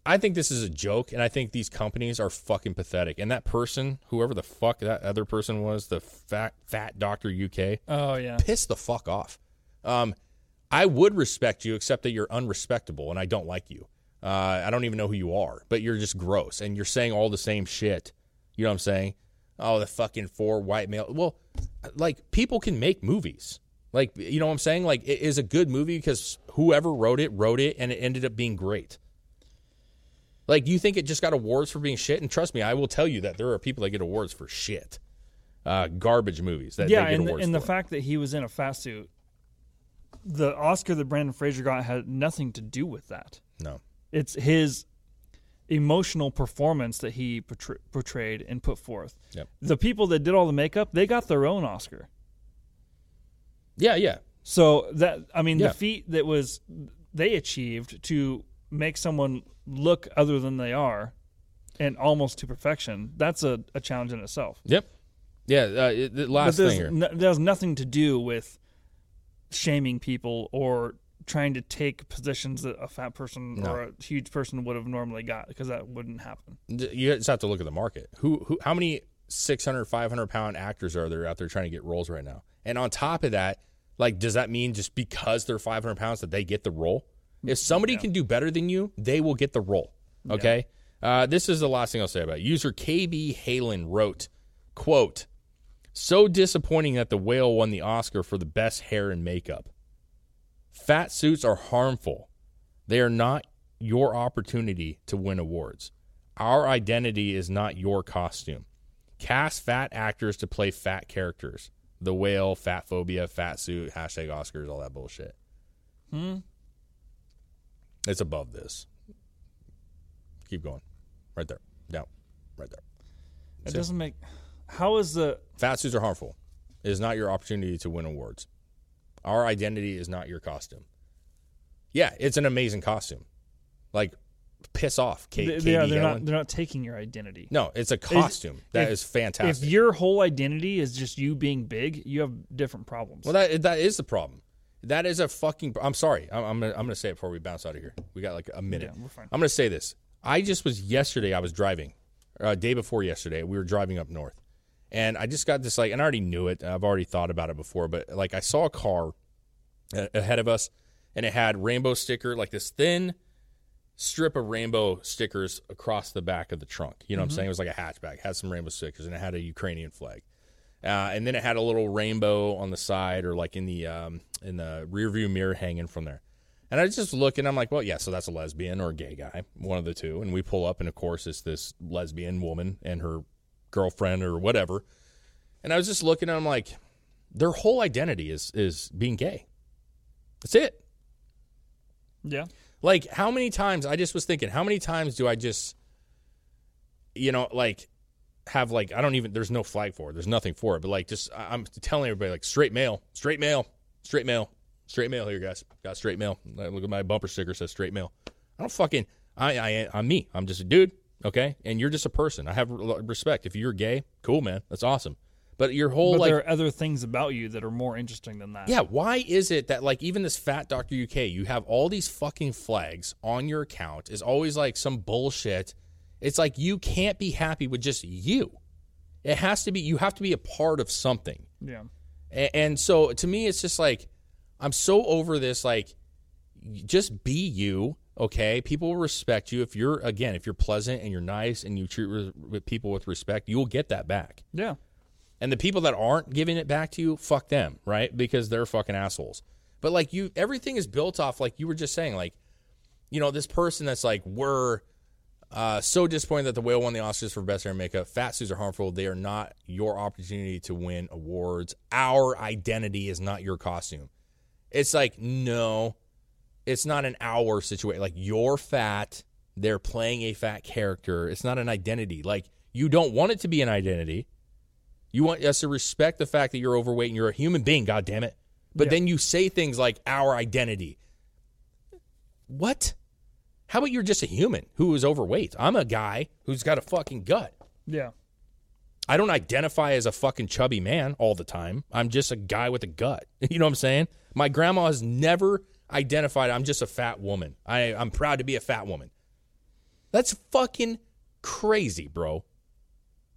I think this is a joke, and I think these companies are fucking pathetic. And that person, whoever the fuck that other person was, the fat fat doctor UK, Oh yeah. piss the fuck off. Um, I would respect you, except that you're unrespectable, and I don't like you. Uh, I don't even know who you are, but you're just gross, and you're saying all the same shit. You know what I'm saying? Oh, the fucking four white male. Well, like people can make movies. Like you know what I'm saying? Like it is a good movie because whoever wrote it wrote it, and it ended up being great. Like you think it just got awards for being shit, and trust me, I will tell you that there are people that get awards for shit, uh, garbage movies that yeah, and and the fact that he was in a fat suit, the Oscar that Brendan Fraser got had nothing to do with that. no. It's his emotional performance that he portray- portrayed and put forth. Yep. The people that did all the makeup, they got their own Oscar. Yeah, yeah. So that I mean, Yeah. the feat that was they achieved to make someone look other than they are, and almost to perfection. That's a, a challenge in itself. Yep. Yeah. Uh, it, the last but thing here. no, there's nothing to do with shaming people or trying to take positions that a fat person No. or a huge person would have normally got because that wouldn't happen. You just have to look at the market. Who, who, how many 600, 500 pound actors are there out there trying to get roles right now? And on top of that, like, does that mean just because they're 500 pounds that they get the role? If somebody can do better than you, they will get the role. Okay. Uh, this is the last thing I'll say about it. User KB Halen wrote, quote, so disappointing that the whale won the Oscar for the best hair and makeup. Fat suits are harmful. They are not your opportunity to win awards. Our identity is not your costume. Cast fat actors to play fat characters. The whale, fat phobia, fat suit, hashtag Oscars, all that bullshit. Hmm. It's above this. Keep going. Right there. Down. Right there. It doesn't make. How is the Fat suits are harmful. It is not your opportunity to win awards. Our identity is not your costume. Yeah, it's an amazing costume. Like, piss off, Kate. they, are, not they're not taking your identity. No, it's a costume. That if- is fantastic. If your whole identity is just you being big, you have different problems. well, that that is the problem. That is a fucking. I'm sorry. I'm, I'm gonna I'm gonna say it before we bounce out of here. We got like a minute. Yeah, we're fine. I'm gonna say this. I just was yesterday. I was driving, uh, day before yesterday. We were driving up north, and I just got this like, and I already knew it. I've already thought about it before, but like I saw a car a- ahead of us, and it had rainbow sticker, like this thin strip of rainbow stickers across the back of the trunk. You know what I'm saying? It was like a hatchback, had some rainbow stickers, and it had a Ukrainian flag. Uh, and then it had a little rainbow on the side or like in the um, in the rear view mirror hanging from there. And I just look and I'm like, well, yeah, so that's a lesbian or a gay guy, one of the two. And we pull up, and of course, it's this lesbian woman and her girlfriend or whatever. And I was just looking, and I'm like, their whole identity is is being gay. That's it. yeah, Like, how many times? I just was thinking, how many times do I just, you know, like, have like I don't even. There's no flag for it. There's nothing for it. But like, just I'm telling everybody, like, straight male, straight male, straight male, straight male here, guys. Got straight male. Look at my bumper sticker says straight male. I don't fucking. I I I'm me. I'm just a dude. Okay, and you're just a person. I have respect. If you're gay, cool, man. That's awesome. But your whole but like there are other things about you that are more interesting than that. yeah, why is it that like even this fat Dr. UK, you have all these fucking flags on your account is always like some bullshit. It's like you can't be happy with just you. It has to be you have to be a part of something. yeah. A- And so to me, it's just like I'm so over this. Like, just be you, okay? People will respect you if you're again if you're pleasant and you're nice and you treat re- people with respect. You will get that back. Yeah. And the people that aren't giving it back to you, fuck them, right? Because they're fucking assholes. But like you, everything is built off like you were just saying, like you know, this person that's like we're uh, so disappointed that the whale won the Oscars for best hair and makeup. Fat suits are harmful. They are not your opportunity to win awards. Our identity is not your costume. It's like no, it's not an our situation. Like you're fat. They're playing a fat character. It's not an identity. Like you don't want it to be an identity. You want us to respect the fact that you're overweight and you're a human being. God damn it! But Yeah. then you say things like our identity. What? How about you're just a human who is overweight? I'm a guy who's got a fucking gut. Yeah. I don't identify as a fucking chubby man all the time. I'm just a guy with a gut. You know what I'm saying? My grandma has never identified I'm just a fat woman. I, I'm proud to be a fat woman. That's fucking crazy, bro.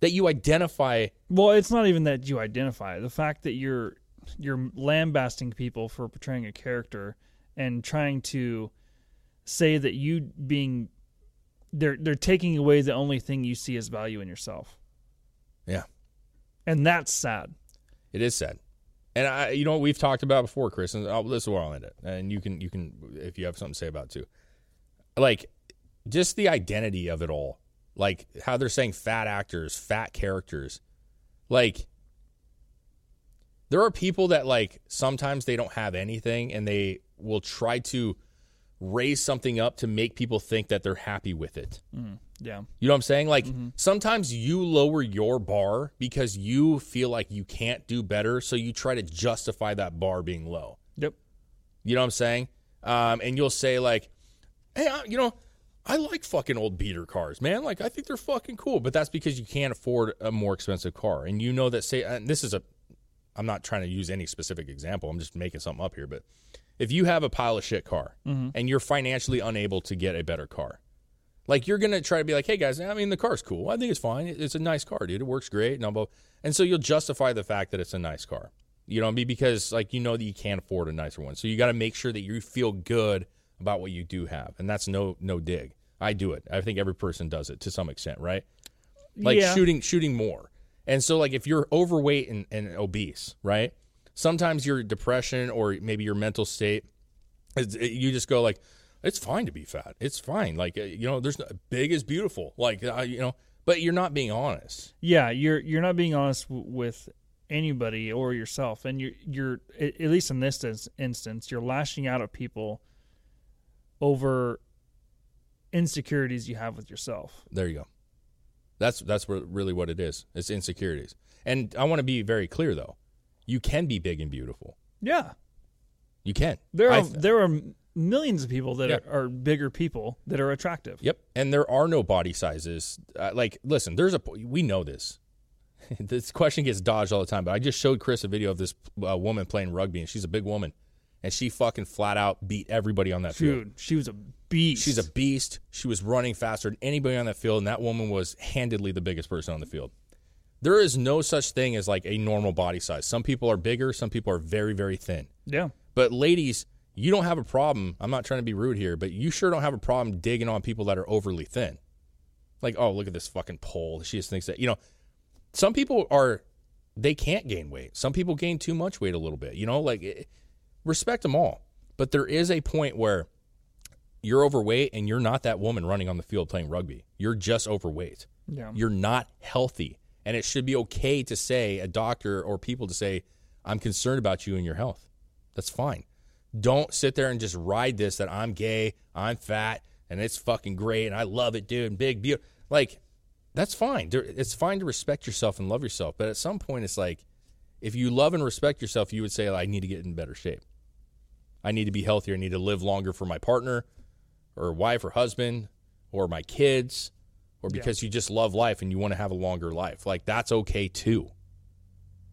That you identify Well, it's not even that you identify. The fact that you're you're lambasting people for portraying a character and trying to say that you being they're they're taking away the only thing you see as value in yourself. Yeah. And that's sad. It is sad. And I, you know, what we've talked about before, Chris, and I'll, this is where I'll end it. And you can, you can, if you have something to say about it too, like just the identity of it all, like how they're saying fat actors, fat characters, like there are people that like sometimes they don't have anything and they will try to raise something up to make people think that they're happy with it. Yeah. You know what I'm saying? Like sometimes you lower your bar because you feel like you can't do better, so you try to justify that bar being low. Yep. You know what I'm saying? Um, and you'll say like, "Hey, I, you know, I like fucking old beater cars, man. Like I think they're fucking cool." But that's because you can't afford a more expensive car, and you know that. Say, and this is a, I'm not trying to use any specific example. I'm just making something up here. But if you have a pile of shit car mm-hmm. and you're financially unable to get a better car, like you're gonna try to be like, hey guys, I mean the car's cool. I think it's fine. It's a nice car, dude. It works great. And, blah, and so you'll justify the fact that it's a nice car. You know, I mean? because like you know that you can't afford a nicer one. So you got to make sure that you feel good about what you do have, and that's no no dig. I do it. I think every person does it to some extent, right? Like Yeah. shooting shooting more. And so like if you're overweight and, and obese, right? Sometimes your depression or maybe your mental state is- you just go like it's fine to be fat. It's fine. Like uh, you know, there's no, big is beautiful. Like uh, you know, but you're not being honest. Yeah, you're you're not being honest w- with anybody or yourself, and you're you're at least in this instance, you're lashing out at people over insecurities you have with yourself. There you go. That's that's really what it is. It's insecurities. And I want to be very clear though. You can be big and beautiful. Yeah, You can. there are there are millions of people that Yeah. are, are bigger people that are attractive. Yep. And there are no body sizes. Uh, like, listen, there's a, we know this. this question gets dodged all the time, but I just showed Chris a video of this uh, woman playing rugby, and she's a big woman. And she fucking flat out beat everybody on that field. Dude, she was a beast. She's a beast. She was running faster than anybody on that field, and that woman was handedly the biggest person on the field. There is no such thing as like a normal body size. Some people are bigger, some people are very, very thin. yeah. But ladies, you don't have a problem. I'm not trying to be rude here, but you sure don't have a problem digging on people that are overly thin. Like, oh, look at this fucking pole. She just thinks that, you know, some people are, they can't gain weight. Some people gain too much weight a little bit, you know, like eh, respect them all. But there is a point where you're overweight and you're not that woman running on the field playing rugby. You're just overweight. Yeah. You're not healthy. And it should be okay to say, a doctor or people to say, I'm concerned about you and your health. That's fine. Don't sit there and just ride this that I'm gay, I'm fat, and it's fucking great, and I love it, dude, and big, beautiful. Like, that's fine. It's fine to respect yourself and love yourself. But at some point, it's like, if you love and respect yourself, you would say, I need to get in better shape. I need to be healthier. I need to live longer for my partner or wife or husband or my kids or because you just love life and you want to have a longer life. Like that's okay too.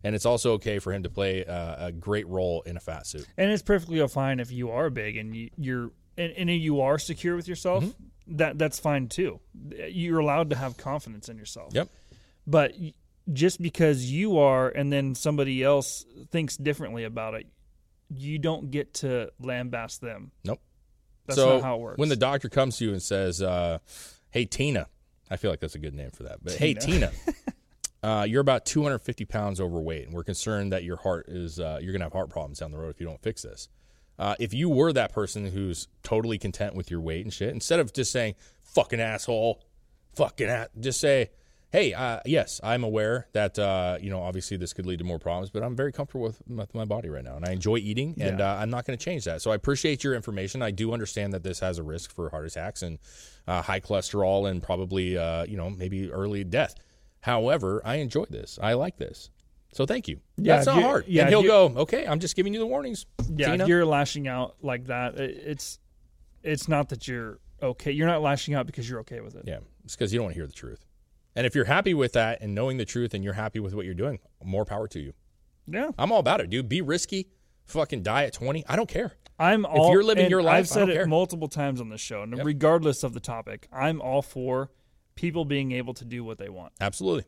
And it's also okay for him to play uh, a great role in a fat suit. And it's perfectly fine if you are big and you, you're and, and you are secure with yourself. Mm-hmm. That that's fine too. You're allowed to have confidence in yourself. Yep. But just because you are, and then somebody else thinks differently about it, you don't get to lambast them. Nope. That's so not how it works. when the doctor comes to you and says, uh, "Hey Tina," I feel like that's a good name for that. But hey Tina, uh, you're about 250 pounds overweight, and we're concerned that your heart is uh, you're gonna have heart problems down the road if you don't fix this. Uh, if you were that person who's totally content with your weight and shit, instead of just saying "fucking asshole," fucking ass, just say, "Hey, uh, yes, I'm aware that uh, you know obviously this could lead to more problems, but I'm very comfortable with, with my body right now, and I enjoy eating, and uh, I'm not going to change that. So I appreciate your information. I do understand that this has a risk for heart attacks and uh, high cholesterol, and probably uh, you know maybe early death. However, I enjoy this. I like this." So thank you. Yeah, That's not you- hard. yeah, and he'll you- go, okay, I'm just giving you the warnings. Yeah, Tina." if you're lashing out like that, it's it's not that you're okay. You're not lashing out because you're okay with it. Yeah, it's because you don't want to hear the truth. And if you're happy with that and knowing the truth and you're happy with what you're doing, more power to you. Yeah. I'm all about it, dude. Be risky. Fucking die at 20. I don't care. I'm all If you're living your life, I've said it care. multiple times on the show, and Yep. regardless of the topic, I'm all for people being able to do what they want. Absolutely.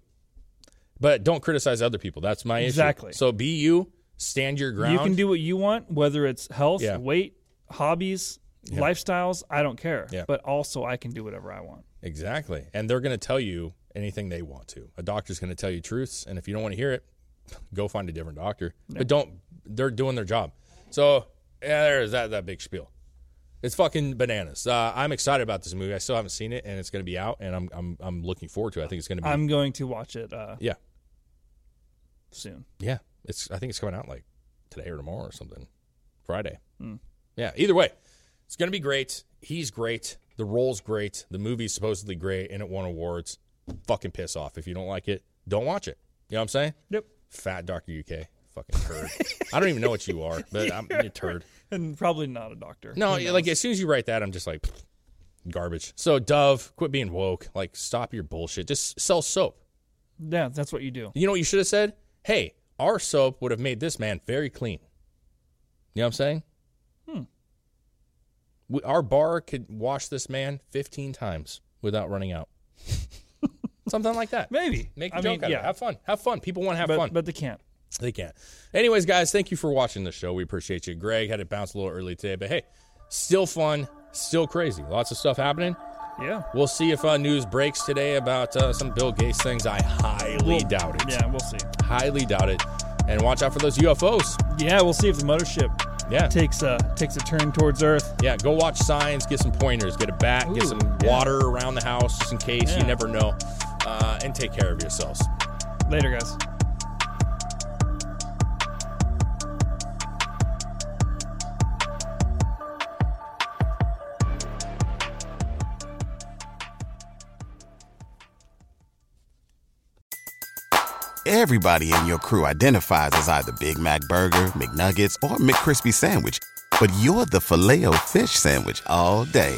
But don't criticize other people. That's my issue. Exactly. So be you, stand your ground. You can do what you want, whether it's health, Yeah. weight, hobbies, Yeah. lifestyles. I don't care. Yeah. But also, I can do whatever I want. Exactly. And they're going to tell you anything they want to. A doctor's going to tell you truths. And if you don't want to hear it, go find a different doctor. But don't, they're doing their job. So, yeah, there's that, that big spiel. It's fucking bananas. Uh, I'm excited about this movie. I still haven't seen it, and it's going to be out, and I'm, I'm, I'm looking forward to it. I think it's going to be. I'm going to watch it uh, yeah. soon. Yeah. It's, I think it's coming out like today or tomorrow or something. Friday. Hmm. Yeah. Either way, it's going to be great. He's great. The role's great. The movie's supposedly great, and it won awards. Fucking piss off. If you don't like it, don't watch it. You know what I'm saying? Yep. Fat Dr. UK. Fucking turd. I don't even know what you are, but I'm a turd. And probably not a doctor. No, like as soon as you write that, I'm just like pfft, garbage. So Dove, quit being woke. Like stop your bullshit. Just sell soap. yeah, that's what you do. You know what you should have said? Hey, our soap would have made this man very clean. You know what I'm saying? Hmm. We, our bar could wash this man 15 times without running out. Something like that. Maybe. Make a I joke mean, out of yeah. it. Have fun. Have fun. People want to have but, fun. but they can't. They can't. Anyways, guys, thank you for watching the show. We appreciate you. Greg had to bounce a little early today, but hey, still fun, still crazy. Lots of stuff happening. Yeah. We'll see if uh, news breaks today about uh, some Bill Gates things. I highly We'll- doubt it. Yeah, we'll see. Highly doubt it. And watch out for those UFOs. Yeah, we'll see if the mothership Yeah. takes a takes a turn towards Earth. Yeah, go watch signs, get some pointers, get a bat, get some yeah. water around the house just in case. You never know. Uh, and take care of yourselves. Later, guys. Everybody in your crew identifies as either Big Mac Burger, McNuggets, or McCrispy Sandwich. But you're the Filet-O-Fish Sandwich all day.